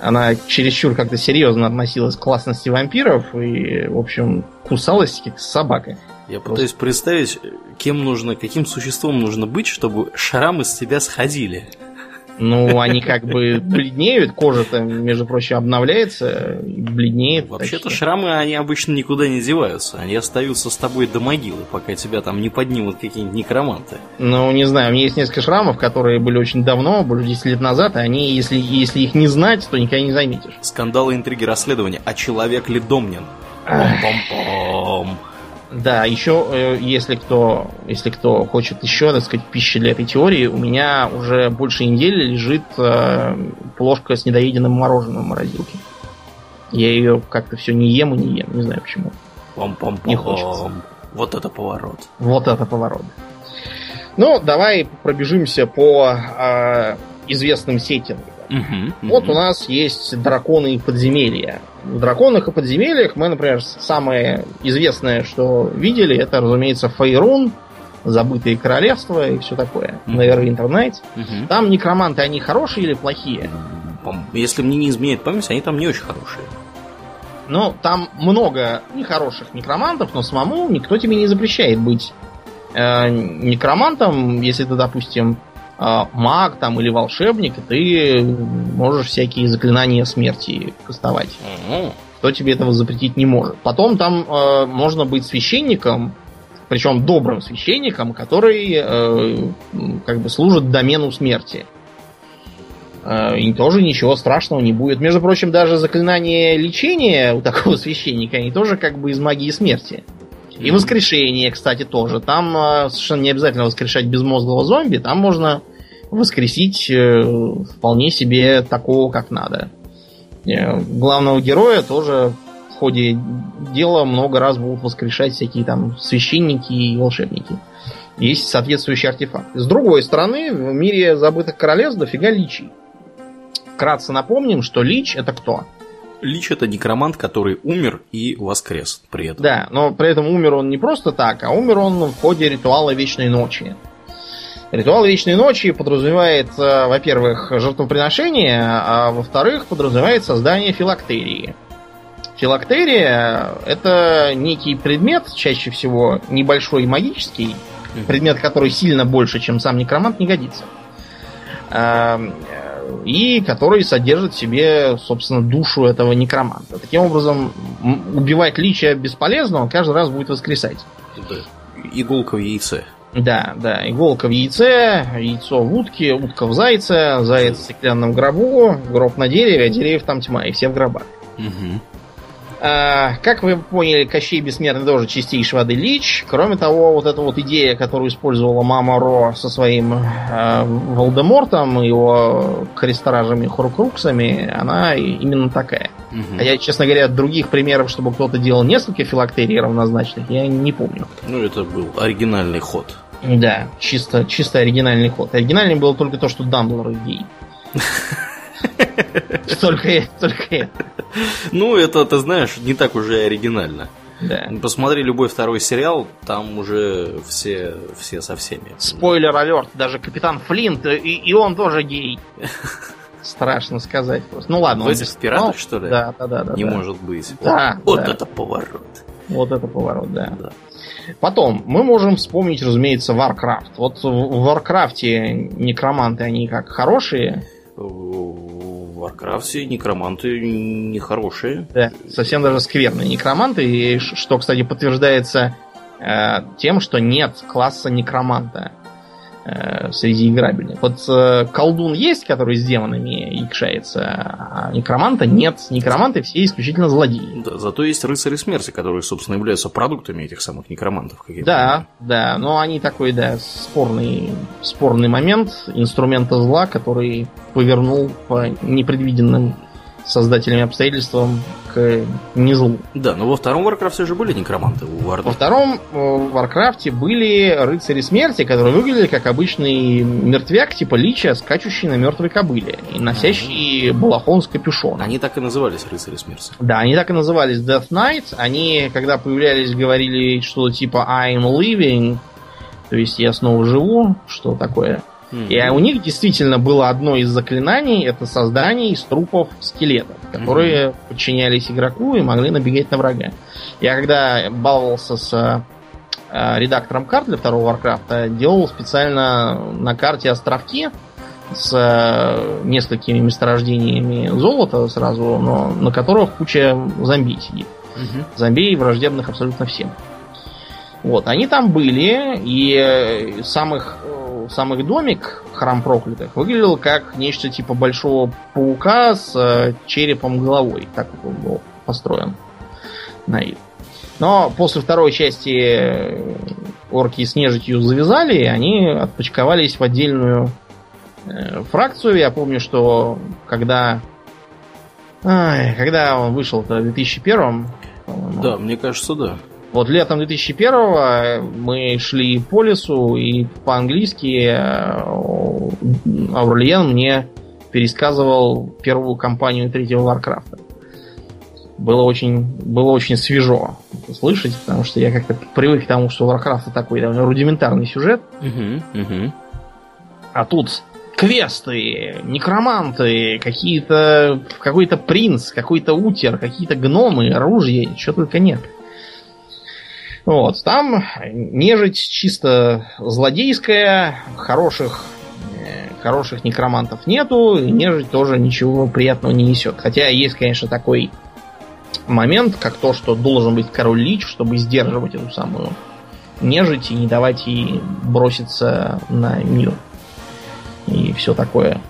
Она чересчур как-то серьезно относилась к классности вампиров и, в общем, кусалась как собака. Я пытаюсь представить, кем нужно, каким существом нужно быть, чтобы шрамы с тебя сходили. Ну, они как бы бледнеют, кожа-то, между прочим, обновляется бледнеет. Вообще-то шрамы, они обычно никуда не деваются. Они остаются с тобой до могилы, пока тебя там не поднимут какие-нибудь некроманты. Ну, не знаю, у меня есть несколько шрамов, которые были очень давно, были 10 лет назад, и они, если, если их не знать, то никогда не заметишь. Скандалы, интриги, расследования. А человек ли Домнин? Пом-пом-пом. Да, еще, э, если кто, если кто хочет еще, так сказать, пищи для этой теории, у меня уже больше недели лежит э, плошка с недоеденным мороженым в морозилке. Я ее как-то все не ем и не ем, не знаю почему. Пом-пом-пом. Не хочется. Вот это поворот. Вот это поворот. Ну, давай пробежимся по э, известным сеттингам. Угу, Вот у нас есть драконы и подземелья. В драконах и подземельях мы, например, самое известное, что видели, это, разумеется, Фейрун, Забытые королевства и все такое. Мгм. Neverwinter Nights. Мгм. Там некроманты, они хорошие или плохие? Если мне не изменяет память, они там не очень хорошие. Ну, там много нехороших некромантов, но самому никто тебе не запрещает быть э, некромантом, если ты, допустим, маг там или волшебник, и ты можешь всякие заклинания смерти кастовать. Кто тебе этого запретить не может. Потом там э, можно быть священником, причем добрым священником, который э, как бы служит домену смерти. Э, И тоже ничего страшного не будет. Между прочим, даже заклинание лечения у такого священника, они тоже как бы из магии смерти. И воскрешение, кстати, тоже. Там э, совершенно не обязательно воскрешать безмозглого зомби, там можно воскресить э, вполне себе такого, как надо. Э, Главного героя тоже в ходе дела много раз будут воскрешать всякие там священники и волшебники. Есть соответствующий артефакт. С другой стороны, в мире забытых королевств дофига личий. Вкратце напомним, что лич это кто? Лич это некромант, который умер и воскрес при этом. Да, но при этом умер он не просто так, а умер он в ходе ритуала Вечной Ночи. Ритуал Вечной Ночи подразумевает, э, во-первых, жертвоприношение, а во-вторых, подразумевает создание филактерии. Филактерия – это некий предмет, чаще всего небольшой и магический, предмет, который сильно больше, чем сам некромант, не годится. И который содержит в себе, собственно, душу этого некроманта. Таким образом, убивать лича бесполезно, он каждый раз будет воскресать. Иголка в яйце. Да, да, иголка в яйце, яйцо в утке, утка в зайце, заяц в стеклянном гробу, гроб на дереве, а деревьев там тьма, и все в гробах. Мгм. А, как вы поняли, Кощей Бессмертный тоже чистейший воды лич. Кроме того, вот эта вот идея, которую использовала мама Ро со своим э, Волдемортом, его кресторажами Хоркруксами, она именно такая. Мгм. А я, честно говоря, других примеров, чтобы кто-то делал несколько филактерий равнозначных, я не помню. Ну, это был оригинальный ход. Да, чисто, чисто оригинальный ход. Оригинальным было только то, что Дамблдор гей. Только это, только это. Ну, это, ты знаешь, не так уже и оригинально. Да. Посмотри любой второй сериал, там уже все, все со всеми. Спойлер алерт, даже капитан Флинт, и, и он тоже гей. Страшно сказать просто. Ну ладно, В этих без- пиратах, ну, что ли? Да, да, да, да. Не да. может быть. Да, Вот да. это поворот. Вот это поворот, да. Да. Потом, мы можем вспомнить, разумеется, Warcraft. Вот в в Warcraft некроманты, они как хорошие, В Варкрафте некроманты нехорошие. да, совсем даже скверные некроманты, и что, кстати, подтверждается э, тем, что нет класса некроманта. Э, среди играбельных. Вот э, колдун есть, который с демонами якшается, а некроманта нет. Некроманты все исключительно злодеи. Да, зато есть рыцари смерти, которые, собственно, являются продуктами этих самых некромантов. Да, да, но они такой, да, спорный, спорный момент инструмента зла, который повернул по непредвиденным создателями обстоятельствам к незлу. Да, но во втором Варкрафте же были некроманты у Во Варда. втором э, Варкрафте были рыцари смерти, которые выглядели как обычный мертвяк типа лича, скачущий на мертвой кобыле и носящий балахон с капюшоном. Они так и назывались рыцари смерти. Да, они так и назывались Death Knight. Они, когда появлялись, говорили что-то типа I'm living, то есть я снова живу, что такое. И у них действительно было одно из заклинаний, это создание из трупов скелетов, которые подчинялись игроку и могли набегать на врага. Я когда баловался с э, редактором карт для второго Варкрафта, делал специально на карте островки с э, несколькими месторождениями золота сразу, но на которых куча зомби сидит. Мгм. Зомби враждебных абсолютно всем. Вот, они там были, и э, сам их, сам их домик, храм проклятых, выглядел как нечто типа большого паука с э, черепом головой. Так он был построен на вид. Но после второй части э, орки с нежитью завязали, и они отпочковались в отдельную э, фракцию. Я помню, что когда... Ай, когда он вышел-то в 2001 по-моему, Да, мне кажется, да. Вот летом 2001 мы шли по лесу, и по-английски э, Аурлиен мне пересказывал первую кампанию третьего Варкрафта. Было очень, было очень свежо слышать, потому что я как-то привык к тому, что Варкрафта такой довольно рудиментарный сюжет, Мгм, мгм. а тут квесты, некроманты, какие-то какой-то принц, какой-то утер, какие-то гномы, оружие, что только нет. Вот, там нежить чисто злодейская, хороших, э, хороших некромантов нету, и нежить тоже ничего приятного не несет. Хотя есть, конечно, такой момент, как то, что должен быть король Лич, чтобы сдерживать эту самую нежить и не давать ей броситься на мир. И все такое.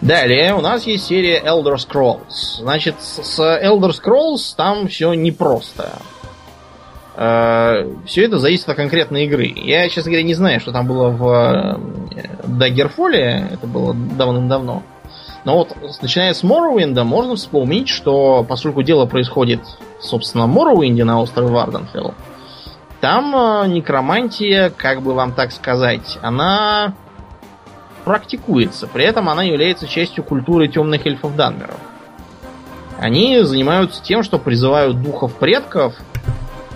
Далее у нас есть серия Elder Scrolls. Значит, с Elder Scrolls там все непросто. Все это зависит от конкретной игры. Я, честно говоря, не знаю, что там было в э, Daggerfall. Это было давным-давно. Но вот, начиная с Morrowind, можно вспомнить, что поскольку дело происходит, собственно, в Morrowind на острове Варденфелл, там э, некромантия, как бы вам так сказать, она практикуется. При этом она является частью культуры темных эльфов Данмеров. Они занимаются тем, что призывают духов предков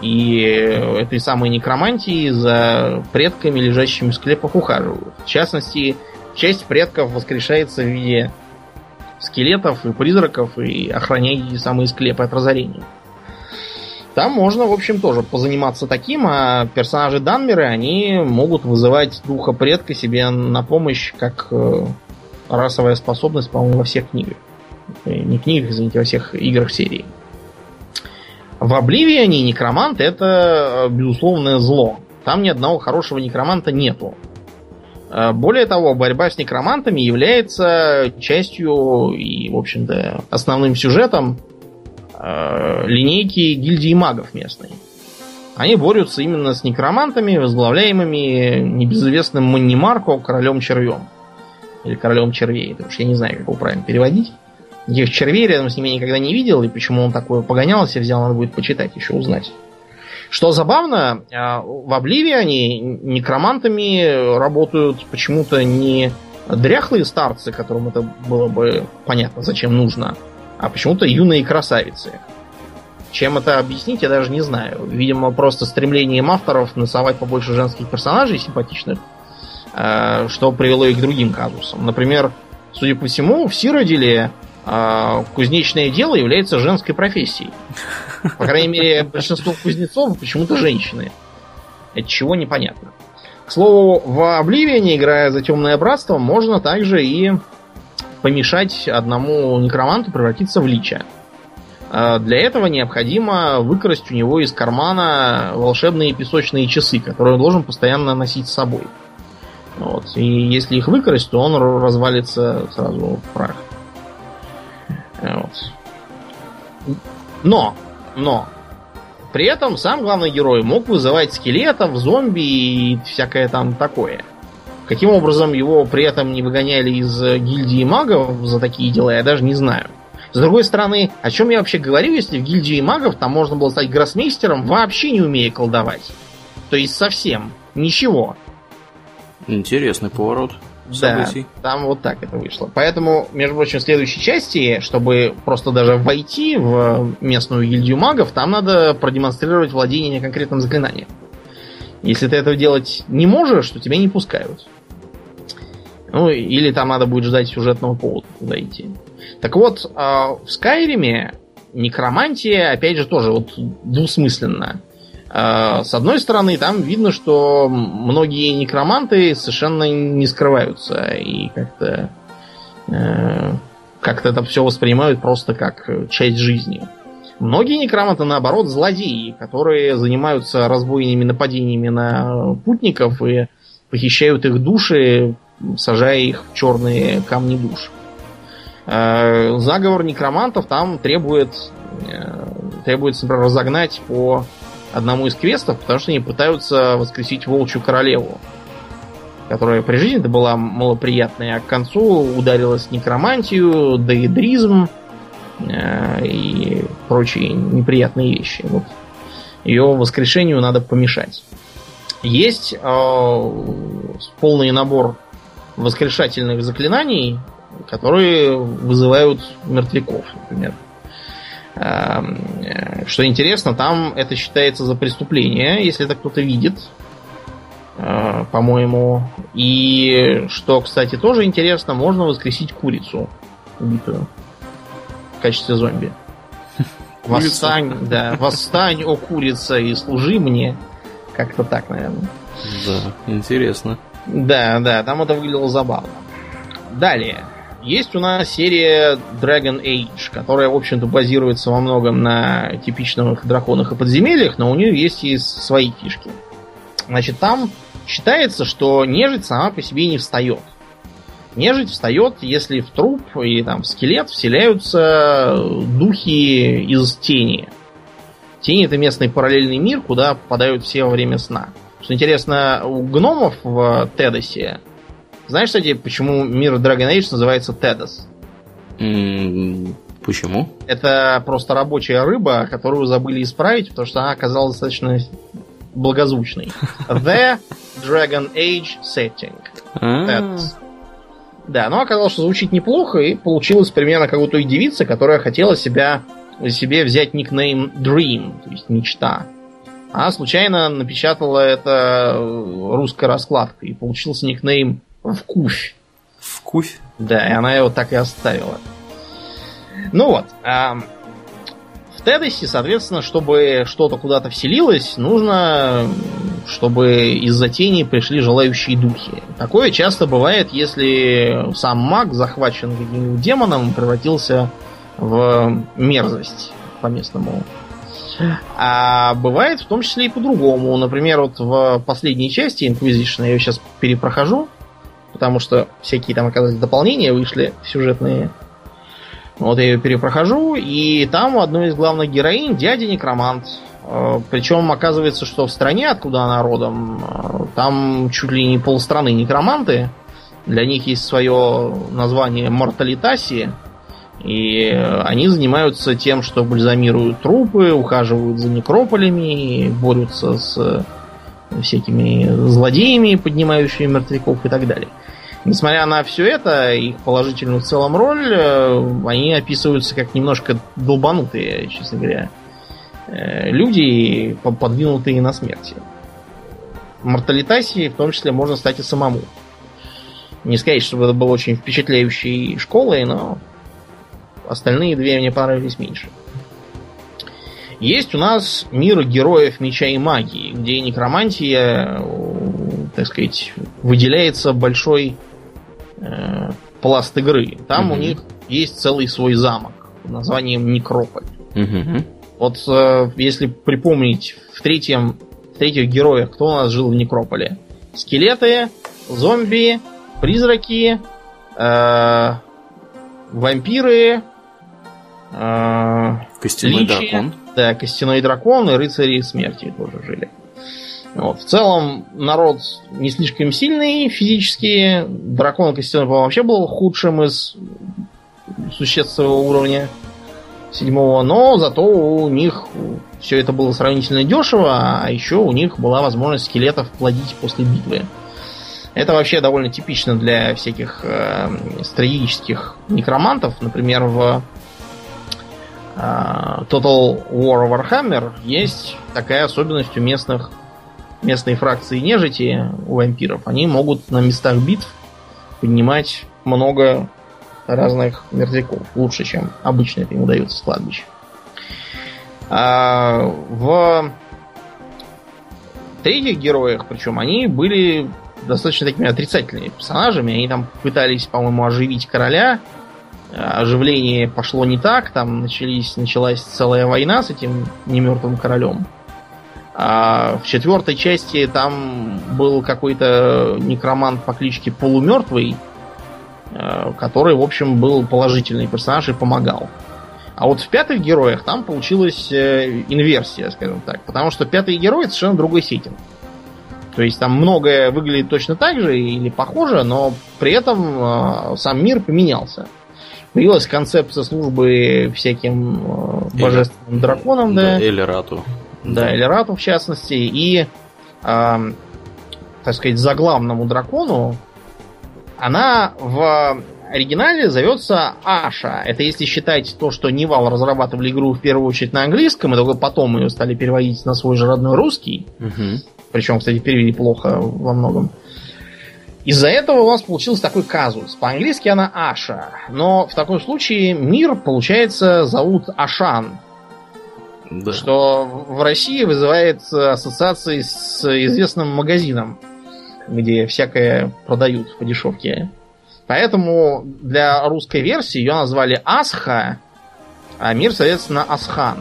и этой самой некромантии за предками, лежащими в склепах, ухаживают. В частности, часть предков воскрешается в виде скелетов и призраков и охраняет эти самые склепы от разорения. Там можно, в общем, тоже позаниматься таким, а персонажи Данмеры, они могут вызывать духа предка себе на помощь, как э, расовая способность, по-моему, во всех книгах. Э, Не книгах, извините, во всех играх серии. В Обливионе некромант это, э, безусловное зло. Там ни одного хорошего некроманта нету. Э, Более того, борьба с некромантами является частью и, в общем-то, основным сюжетом э, линейки гильдии магов местной. Они борются именно с некромантами, возглавляемыми небезызвестным Маннимарко, королем червем. Или королем червей. Это уж я не знаю, как его правильно переводить. Никаких червей рядом с ними никогда не видел, и почему он такое погонялся, взял, надо будет почитать, еще узнать. Что забавно, а, в Обливионе некромантами работают почему-то не дряхлые старцы, которым это было бы понятно, зачем нужно, а почему-то юные красавицы. Чем это объяснить, я даже не знаю. Видимо, просто стремлением авторов насовать побольше женских персонажей симпатичных, э, что привело их к другим казусам. Например, судя по всему, в Сиродиле э, кузнечное дело является женской профессией. По крайней мере, большинство кузнецов почему-то женщины. От чего непонятно. К слову, в Обливионе, играя за темное братство, можно также и помешать одному некроманту превратиться в лича. э, для этого необходимо выкрасть у него из кармана волшебные песочные часы, которые он должен постоянно носить с собой. Вот. И если их выкрасть, то он развалится сразу в прах. Вот. Но, но, при этом сам главный герой мог вызывать скелетов, зомби и всякое там такое. Каким образом его при этом не выгоняли из гильдии магов за такие дела, я даже не знаю. С другой стороны, о чем я вообще говорю, если в гильдии магов там можно было стать гроссмейстером, вообще не умея колдовать. То есть совсем. Ничего. Интересный поворот событий. Да, там вот так это вышло. Поэтому, между прочим, в следующей части, чтобы просто даже войти в местную гильдию магов, там надо продемонстрировать владение конкретным заклинанием. Если ты этого делать не можешь, то тебя не пускают. Ну, или там надо будет ждать сюжетного повода идти. Так вот, а, в Скайриме некромантия, опять же, тоже вот двусмысленно. А, с одной стороны, там видно, что многие некроманты совершенно не скрываются и как-то э, как-то это все воспринимают просто как часть жизни. Многие некроманты, наоборот, злодеи, которые занимаются разбойными нападениями на путников и похищают их души, сажая их в черные камни душ. Э, заговор некромантов там требует, э, например, разогнать по одному из квестов, потому что они пытаются воскресить волчью королеву, которая при жизни это была малоприятная, а к концу ударилась некромантию, деидризм э, и прочие неприятные вещи. Вот. Ее воскрешению надо помешать. Есть э, полный набор воскрешательных заклинаний, которые вызывают мертвяков, например. Эм, э, что интересно, там это считается за преступление, если это кто-то видит, э, по-моему. И что, кстати, тоже интересно, можно воскресить курицу убитую в качестве зомби. Восстань, да, восстань, о курица, и служи мне. Как-то так, наверное. Да, интересно. Да, да, там это выглядело забавно. Далее. Есть у нас серия Dragon Age, которая, в общем-то, базируется во многом на типичных драконах и подземельях, но у нее есть и свои фишки. Значит, там считается, что нежить сама по себе не встает. Нежить встает, если в труп или там в скелет вселяются духи из тени. Тень это местный параллельный мир, куда попадают все во время сна. Что интересно, у гномов в Тедосе знаешь, кстати, почему мир Dragon Age называется Тедос? почему? Это просто рабочая рыба, которую забыли исправить, потому что она оказалась достаточно благозвучной. The Dragon Age Setting. Тедос. Да, но оказалось, что звучит неплохо, и получилось примерно как у той девицы, которая хотела себя, себе взять никнейм Dream, то есть мечта. Она случайно напечатала это русской раскладкой, и получился никнейм в куфь. В куфь? Да, и она его так и оставила. Ну вот. А, в Тедесе, соответственно, чтобы что-то куда-то вселилось, нужно, чтобы из-за тени пришли желающие духи. Такое часто бывает, если сам маг захвачен каким-нибудь демоном, превратился в мерзость по-местному. А бывает в том числе и по-другому. Например, вот в последней части Inquisition, я ее сейчас перепрохожу, потому что всякие там, оказывается, дополнения вышли сюжетные. Вот я ее перепрохожу, и там у одной из главных героинь дядя некромант. Э, Причем оказывается, что в стране, откуда она родом, э, там чуть ли не полстраны некроманты. Для них есть свое название Морталитаси. И они занимаются тем, что бальзамируют трупы, ухаживают за некрополями, борются с всякими злодеями, поднимающими мертвяков и так далее. Несмотря на все это, их положительную в целом роль, э, они описываются как немножко долбанутые, честно говоря, э, люди, подвинутые на смерти. Морталитаси в том числе можно стать и самому. Не сказать, чтобы это было очень впечатляющей школой, но остальные две мне понравились меньше. Есть у нас мир героев меча и магии, где некромантия, так сказать, выделяется большой э, пласт игры. Там mm-hmm. у них есть целый свой замок под названием Некрополь. Угу. Вот э, если припомнить в третьем, в третьих героях, кто у нас жил в Некрополе? Скелеты, зомби, призраки, э, вампиры, э, Костяной личи. дракон. Да, костяной дракон и рыцари смерти тоже жили. Вот. В целом, народ не слишком сильный физически. Дракон костяной, по-моему, вообще был худшим из существ своего уровня седьмого, но зато у них все это было сравнительно дешево, а еще у них была возможность скелетов плодить после битвы. Это вообще довольно типично для всяких э, стратегических некромантов. Например, в э, Total War Warhammer есть такая особенность у местных местной фракции нежити, у вампиров. Они могут на местах битв поднимать много разных мертвяков. Лучше, чем обычно это им удается с. А в третьих героях, причем, они были достаточно такими отрицательными персонажами. Они там пытались, по-моему, оживить короля. Оживление пошло не так. Там начались, началась целая война с этим немертвым королем. А в четвертой части там был какой-то некромант по кличке Полумертвый, э, который, в общем, был положительный персонаж и помогал. А вот в пятых героях там получилась э, инверсия, скажем так. Потому что пятый герой совершенно другой сеттинг. То есть там многое выглядит точно так же или похоже, но при этом э, сам мир поменялся. Появилась концепция службы всяким э, божественным драконам, да. Да, Элерату. Да, Эльрату в частности. И, э, так сказать, заглавному дракону она в оригинале зовется Аша. Это если считать то, что Nival разрабатывали игру в первую очередь на английском, и только потом ее стали переводить на свой же родной русский. Мгм. Причем, кстати, перевели плохо во многом. Из-за этого у нас получился такой казус. По-английски она Аша. Но в таком случае мир, получается, зовут Ашан. Да. Что в России вызывает ассоциации с известным магазином, где всякое продают по дешевке. Поэтому для русской версии ее назвали Асха, а мир, соответственно, Асхан.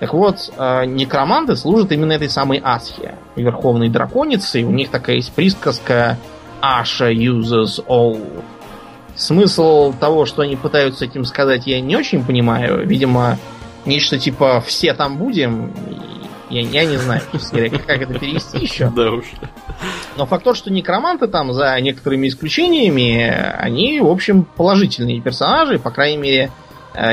Так вот, э, некроманты служат именно этой самой Асхе, верховной драконице. У них такая есть присказка Asha uses all. Смысл того, что они пытаются этим сказать, я не очень понимаю. Видимо, нечто типа «все там будем». Я, я не знаю, говоря, как это перевести еще. Да уж. Но факт тот, что некроманты там, за некоторыми исключениями, они, в общем, положительные персонажи, по крайней мере,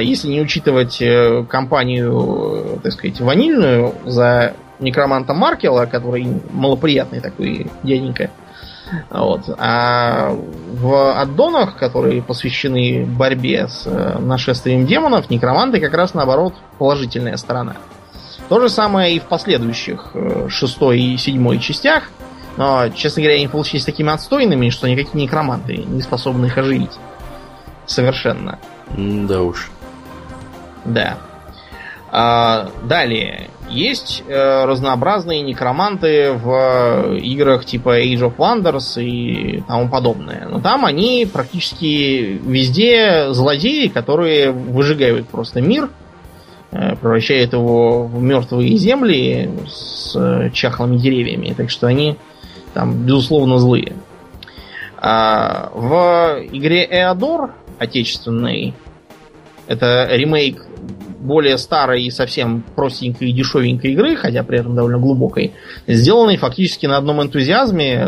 если не учитывать э, компанию, э, так сказать, ванильную за некроманта Маркела, который малоприятный такой дяденька. Вот. А в аддонах, которые посвящены борьбе с э, нашествием демонов, некроманты как раз наоборот положительная сторона. То же самое и в последующих шестой и седьмой частях. Но, честно говоря, они получились такими отстойными, что никакие некроманты не способны их оживить. Совершенно. Да уж. Да. А, далее. Есть э, разнообразные некроманты в играх типа Age of Wonders и тому подобное. Но там они практически везде злодеи, которые выжигают просто мир, э, превращают его в мертвые земли с э, чахлыми деревьями. Так что они там, безусловно, злые. А в игре Эодор отечественной это ремейк более старой и совсем простенькой и дешевенькой игры, хотя при этом довольно глубокой, сделанной фактически на одном энтузиазме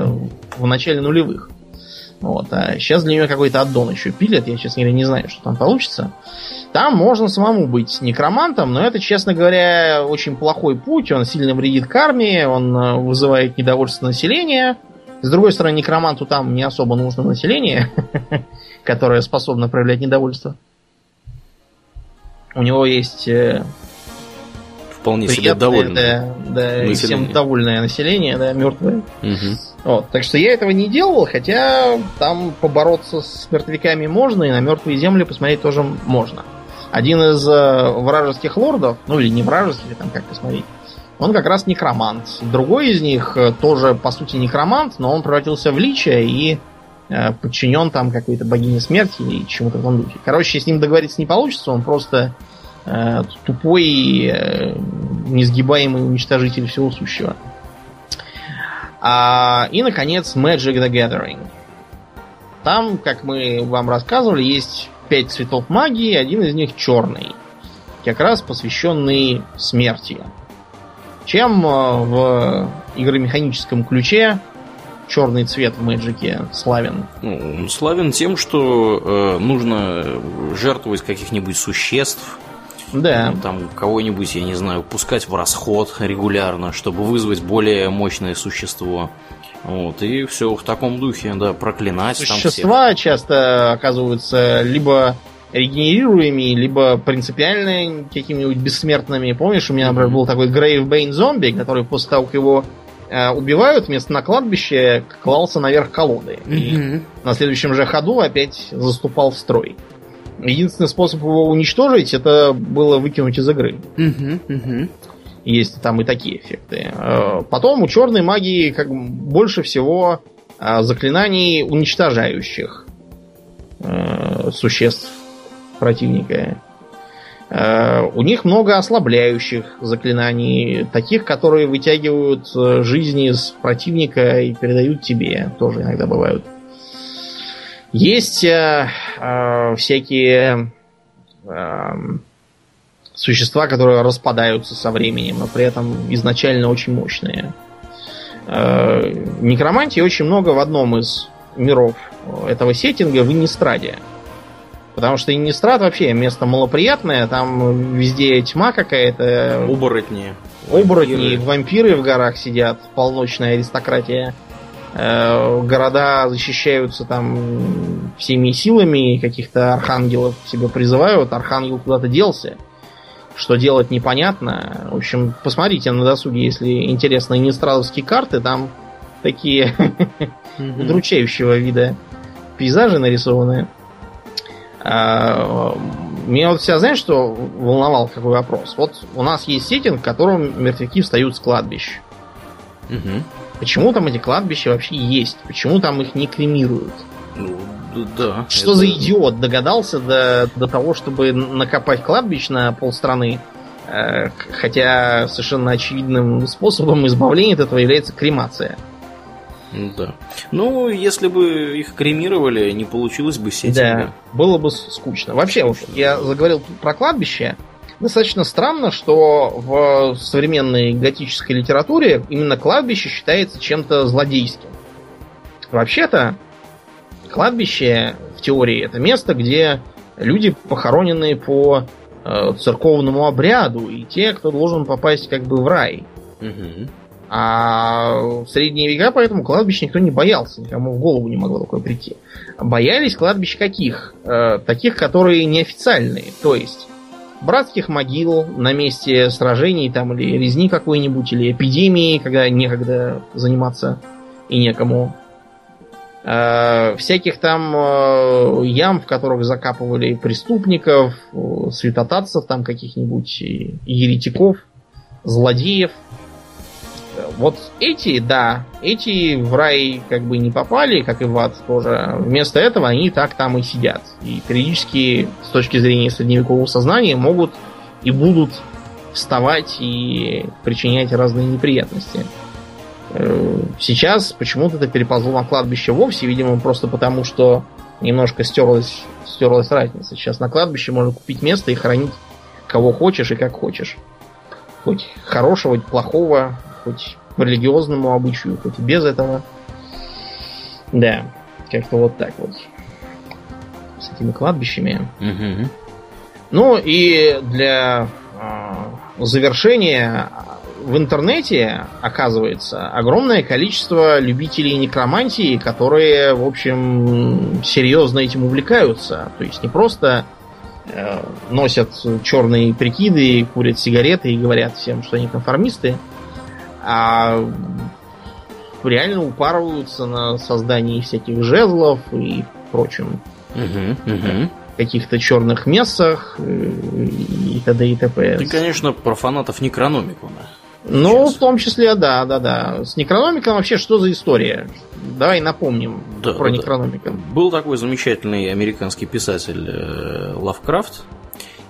в начале нулевых. Вот. А сейчас для нее какой-то аддон еще пилят. Я, честно говоря, не знаю, что там получится. Там можно самому быть некромантом, но это, честно говоря, очень плохой путь. Он сильно вредит карме, он э, вызывает недовольство населения. С другой стороны, некроманту там не особо нужно население, которое способно проявлять недовольство. У него есть э, Вполне себе довольны. да, да, всем довольное население, да, мертвое. Мгм. Вот, так что я этого не делал, хотя там побороться с мертвяками можно, и на мертвые земли посмотреть тоже можно. Один из э, вражеских лордов, ну или не вражеских, там как посмотреть, он как раз некромант. Другой из них э, тоже, по сути, некромант, но он превратился в лича и э, подчинен там какой-то богине смерти или чему-то в этом духе. Короче, с ним договориться не получится, он просто Э, тупой, э, несгибаемый уничтожитель всего сущего. А, и, наконец, Magic the Gathering. Там, как мы вам рассказывали, есть пять цветов магии, один из них черный. Как раз посвященный смерти. Чем э, в игромеханическом ключе черный цвет в Мэджике славен? Ну, славен тем, что э, нужно жертвовать каких-нибудь существ, да. Там кого-нибудь, я не знаю, пускать в расход регулярно, чтобы вызвать более мощное существо. Вот, и все в таком духе, да, проклинать. Существа часто оказываются либо регенерируемыми, либо принципиально какими-нибудь бессмертными. Помнишь, у меня, например, был такой Грейвбейн зомби, который после того, как его э, убивают, вместо на кладбище клался наверх колоды. И на следующем же ходу опять заступал в строй. Единственный способ его уничтожить, это было выкинуть из игры. Есть там и такие эффекты. Э, потом у черной магии как больше всего э, заклинаний уничтожающих э, существ противника. У них много ослабляющих заклинаний, таких, которые вытягивают жизни из противника и передают тебе, тоже иногда бывают. Есть э, э, всякие э, существа, которые распадаются со временем, но при этом изначально очень мощные. Э, некромантии очень много в одном из миров этого сеттинга в Иннистраде. Потому что Иннистрад вообще место малоприятное, там везде тьма какая-то. Оборотни. Оборотни, вампиры. вампиры в горах сидят, полночная аристократия. Э, города защищаются там всеми силами, каких-то архангелов себе призывают, архангел куда-то делся. Что делать непонятно. В общем, посмотрите на досуге, если интересны нестрадовские карты, там такие удручающего вида пейзажи нарисованы. А, меня вот вся, знаешь, что волновал какой вопрос? Вот у нас есть сеттинг, в котором мертвяки встают с кладбищ. Угу. Почему там эти кладбища вообще есть? Почему там их не кремируют? Ну, да. Что это... за идиот догадался до, до того, чтобы накопать кладбищ на полстраны? Э, хотя совершенно очевидным способом избавления от этого является кремация. Да. Ну, если бы их кремировали, не получилось бы сеттинга. Да, было бы скучно. Вообще, вот я заговорил про кладбище. Достаточно странно, что в современной готической литературе именно кладбище считается чем-то злодейским. Вообще-то, кладбище в теории это место, где люди похоронены по э, церковному обряду, и те, кто должен попасть как бы в рай. Угу. А в средние века поэтому кладбище никто не боялся, никому в голову не могло такое прийти. Боялись кладбищ каких? Э, таких, которые неофициальные. То есть братских могил на месте сражений там или резни какой-нибудь, или эпидемии, когда некогда заниматься и некому. Э, всяких там э, ям, в которых закапывали преступников, э, святотатцев там каких-нибудь, еретиков, злодеев – вот эти, да, эти в рай как бы не попали, как и в ад тоже. Вместо этого они так там и сидят. И периодически, с точки зрения средневекового сознания, могут и будут вставать и причинять разные неприятности. Э, сейчас почему-то это переползло на кладбище вовсе, видимо, просто потому, что немножко стерлась, стерлась разница. Сейчас на кладбище можно купить место и хранить кого хочешь и как хочешь. Хоть хорошего, хоть плохого, хоть религиозному обычаю, хоть и без этого. Да, как-то вот так вот. С этими кладбищами. Угу. Ну и для э, завершения в интернете оказывается огромное количество любителей некромантии, которые, в общем, серьезно этим увлекаются. То есть не просто э, носят черные прикиды, курят сигареты и говорят всем, что они конформисты, а реально упарываются на создании всяких жезлов и прочем. Угу, угу. Каких-то черных мессах э, и т.д. и т.п. Ты, конечно, про фанатов Некрономикона. Ну, Сейчас. в том числе, да, да, да. С Некрономиком вообще что за история? Давай напомним да, про да, Некрономикон. Был такой замечательный американский писатель э, Лавкрафт,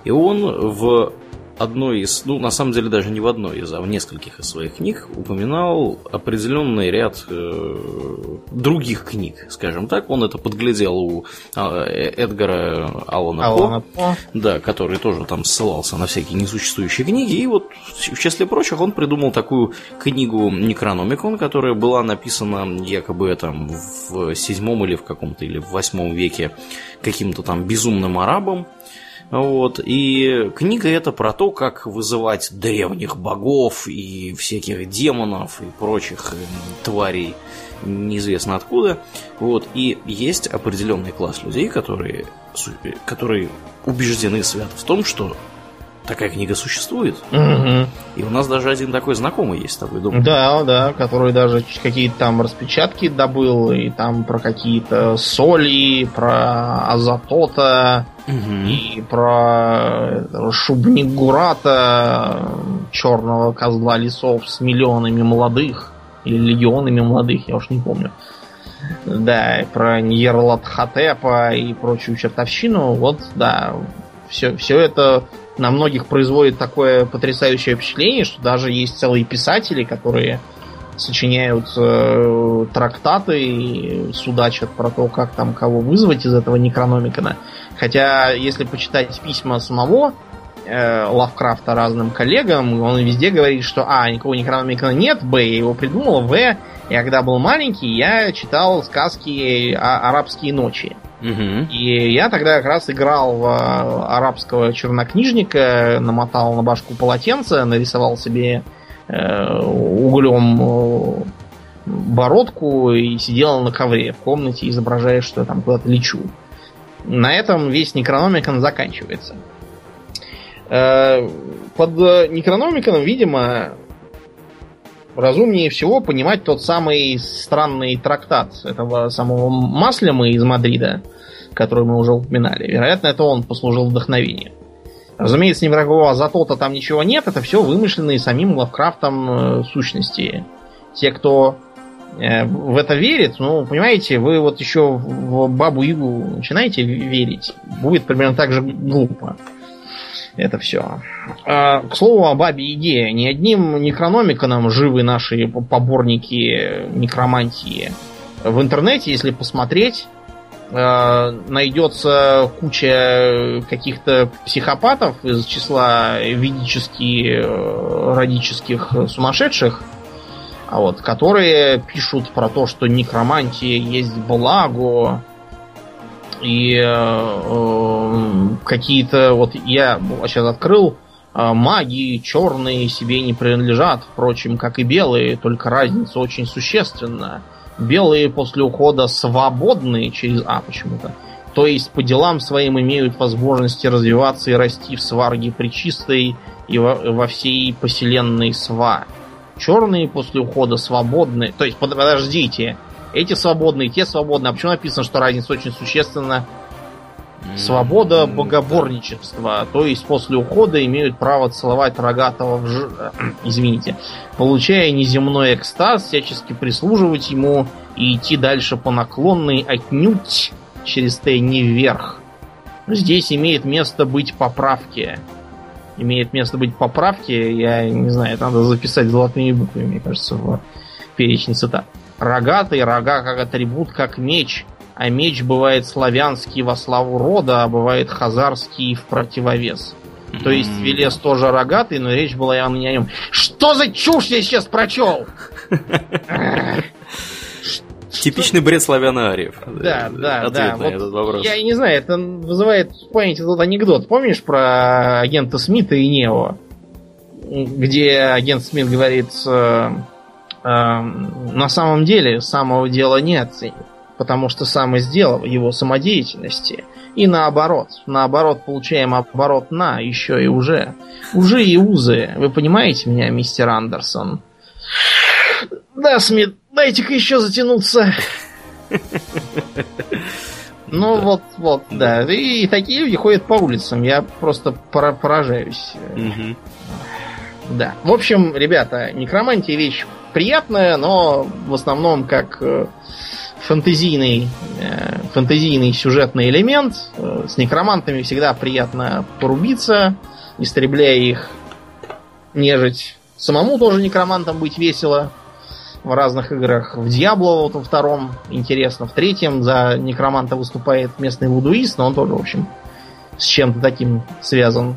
И он в одной из, ну, на самом деле даже не в одной из, а в нескольких из своих книг упоминал определенный ряд э, других книг, скажем так. Он это подглядел у а, э, Эдгара Алана, Алана По, По, да, который тоже там ссылался на всякие несуществующие книги. И вот, в числе прочих, он придумал такую книгу Некрономикон, которая была написана якобы там в седьмом или в каком-то, или в восьмом веке каким-то там безумным арабом. Вот. И книга это про то, как вызывать древних богов и всяких демонов и прочих э, тварей неизвестно откуда. Вот. И есть определенный класс людей, которые, которые убеждены свято в том, что такая книга существует. Угу. И у нас даже один такой знакомый есть с тобой, думаю. Да, да, который даже какие-то там распечатки добыл, и там про какие-то соли, про азотота, угу. и про шубник Гурата, черного козла лесов с миллионами молодых, или легионами молодых, я уж не помню. Да, про Ньерлатхотепа и прочую чертовщину. Вот, да, все, все это на многих производит такое потрясающее впечатление, что даже есть целые писатели, которые сочиняют э, трактаты и судачат про то, как там кого вызвать из этого Некрономикона. Хотя, если почитать письма самого э, Лавкрафта разным коллегам, он везде говорит, что А, никого Некрономикона нет, Б, я его придумал, В, я когда был маленький, я читал сказки арабские ночи. Угу. И я тогда как раз играл в а, арабского чернокнижника, намотал на башку полотенце, нарисовал себе э, углем э, бородку и сидел на ковре в комнате, изображая, что я там куда-то лечу. На этом весь Некрономикон заканчивается. Э, под Некрономиконом, видимо, разумнее всего понимать тот самый странный трактат этого самого Маслема из Мадрида, который мы уже упоминали. Вероятно, это он послужил вдохновением. Разумеется, никакого Азатота там ничего нет, это все вымышленные самим Лавкрафтом э, сущности. Те, кто э, в это верит, ну, понимаете, вы вот еще в Бабу Игу начинаете верить, будет примерно так же глупо это все. А, к слову о бабе Яге. Ни одним некрономиконом живы наши поборники некромантии. В интернете, если посмотреть, а, найдется куча каких-то психопатов из числа ведически э, радических сумасшедших, а вот, которые пишут про то, что некромантия есть благо, и э, э, какие-то вот я сейчас открыл э, маги черные себе не принадлежат, впрочем, как и белые, только разница очень существенна. Белые после ухода свободные через А почему-то. То есть по делам своим имеют возможности развиваться и расти в сварге причистой и во, во всей поселенной сва. Черные после ухода свободные. То есть, подождите, эти свободные, те свободные. А почему написано, что разница очень существенна? Свобода богоборничества, то есть после ухода имеют право целовать рогатого в ж... извините, получая неземной экстаз, всячески прислуживать ему и идти дальше по наклонной отнюдь через Т не вверх. Здесь имеет место быть поправки. Имеет место быть поправки, я не знаю, это надо записать золотыми буквами, мне кажется, в перечень цитат. Рогатый, рога как атрибут, как меч. А меч бывает славянский во славу рода, а бывает хазарский в противовес. То есть Велес тоже рогатый, но речь была явно не о нем. Что за чушь я сейчас прочел? Типичный бред славянариев. Да, да, Ответ да. На вот этот вопрос. Я не знаю, это вызывает в памяти тот анекдот. Помнишь про агента Смита и Нео? Где агент Смит говорит, э, на самом деле самого дела нет, потому что сам и сделал его самодеятельности. И наоборот. Наоборот, получаем оборот на еще и уже. Уже и узы. Вы понимаете меня, мистер Андерсон? Да, Смит, дайте-ка еще затянуться. Ну да. вот, вот, да. И, и такие люди ходят по улицам. Я просто поражаюсь. Угу. Да. В общем, ребята, некромантия вещь приятная, но в основном как э, фэнтезийный, э, фэнтезийный сюжетный элемент. Э, с некромантами всегда приятно порубиться, истребляя их нежить. Самому тоже некромантом быть весело в разных играх. В Диабло вот во втором интересно. В третьем за некроманта выступает местный вудуист, но он тоже, в общем, с чем-то таким связан.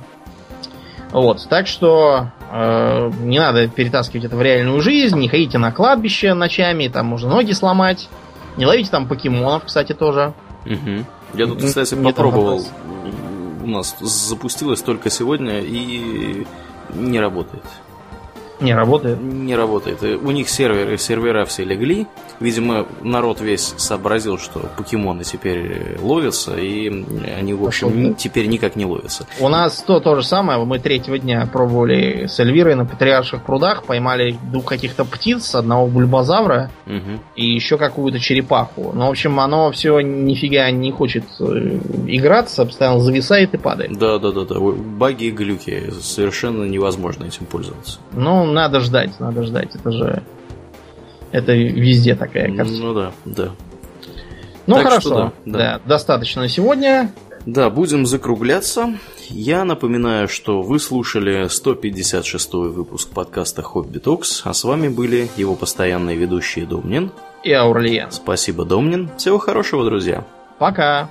Вот, так что э, не надо перетаскивать это в реальную жизнь, не ходите на кладбище ночами, там можно ноги сломать. Не ловите там покемонов, кстати, тоже. Угу. Я тут, кстати, попробовал. У нас запустилось только сегодня и не работает. Не работает? Не работает. У них серверы, сервера все легли. Видимо, народ весь сообразил, что покемоны теперь ловятся, и они, в общем, да? теперь никак не ловятся. У нас то, то же самое. Мы третьего дня пробовали с Эльвирой на Патриарших прудах, поймали двух каких-то птиц, одного бульбазавра угу. и еще какую-то черепаху. Но, в общем, оно все нифига не хочет э, играться, постоянно зависает и падает. Да, да, да, да. Баги и глюки. Совершенно невозможно этим пользоваться. Ну, надо ждать, надо ждать. Это же это везде такая картина. Ну да, да. Ну так хорошо, да, да. да, достаточно на сегодня. Да, будем закругляться. Я напоминаю, что вы слушали 156 выпуск подкаста Хобби Токс, а с вами были его постоянные ведущие Домнин и Аурлиен. Спасибо, Домнин. Всего хорошего, друзья. Пока.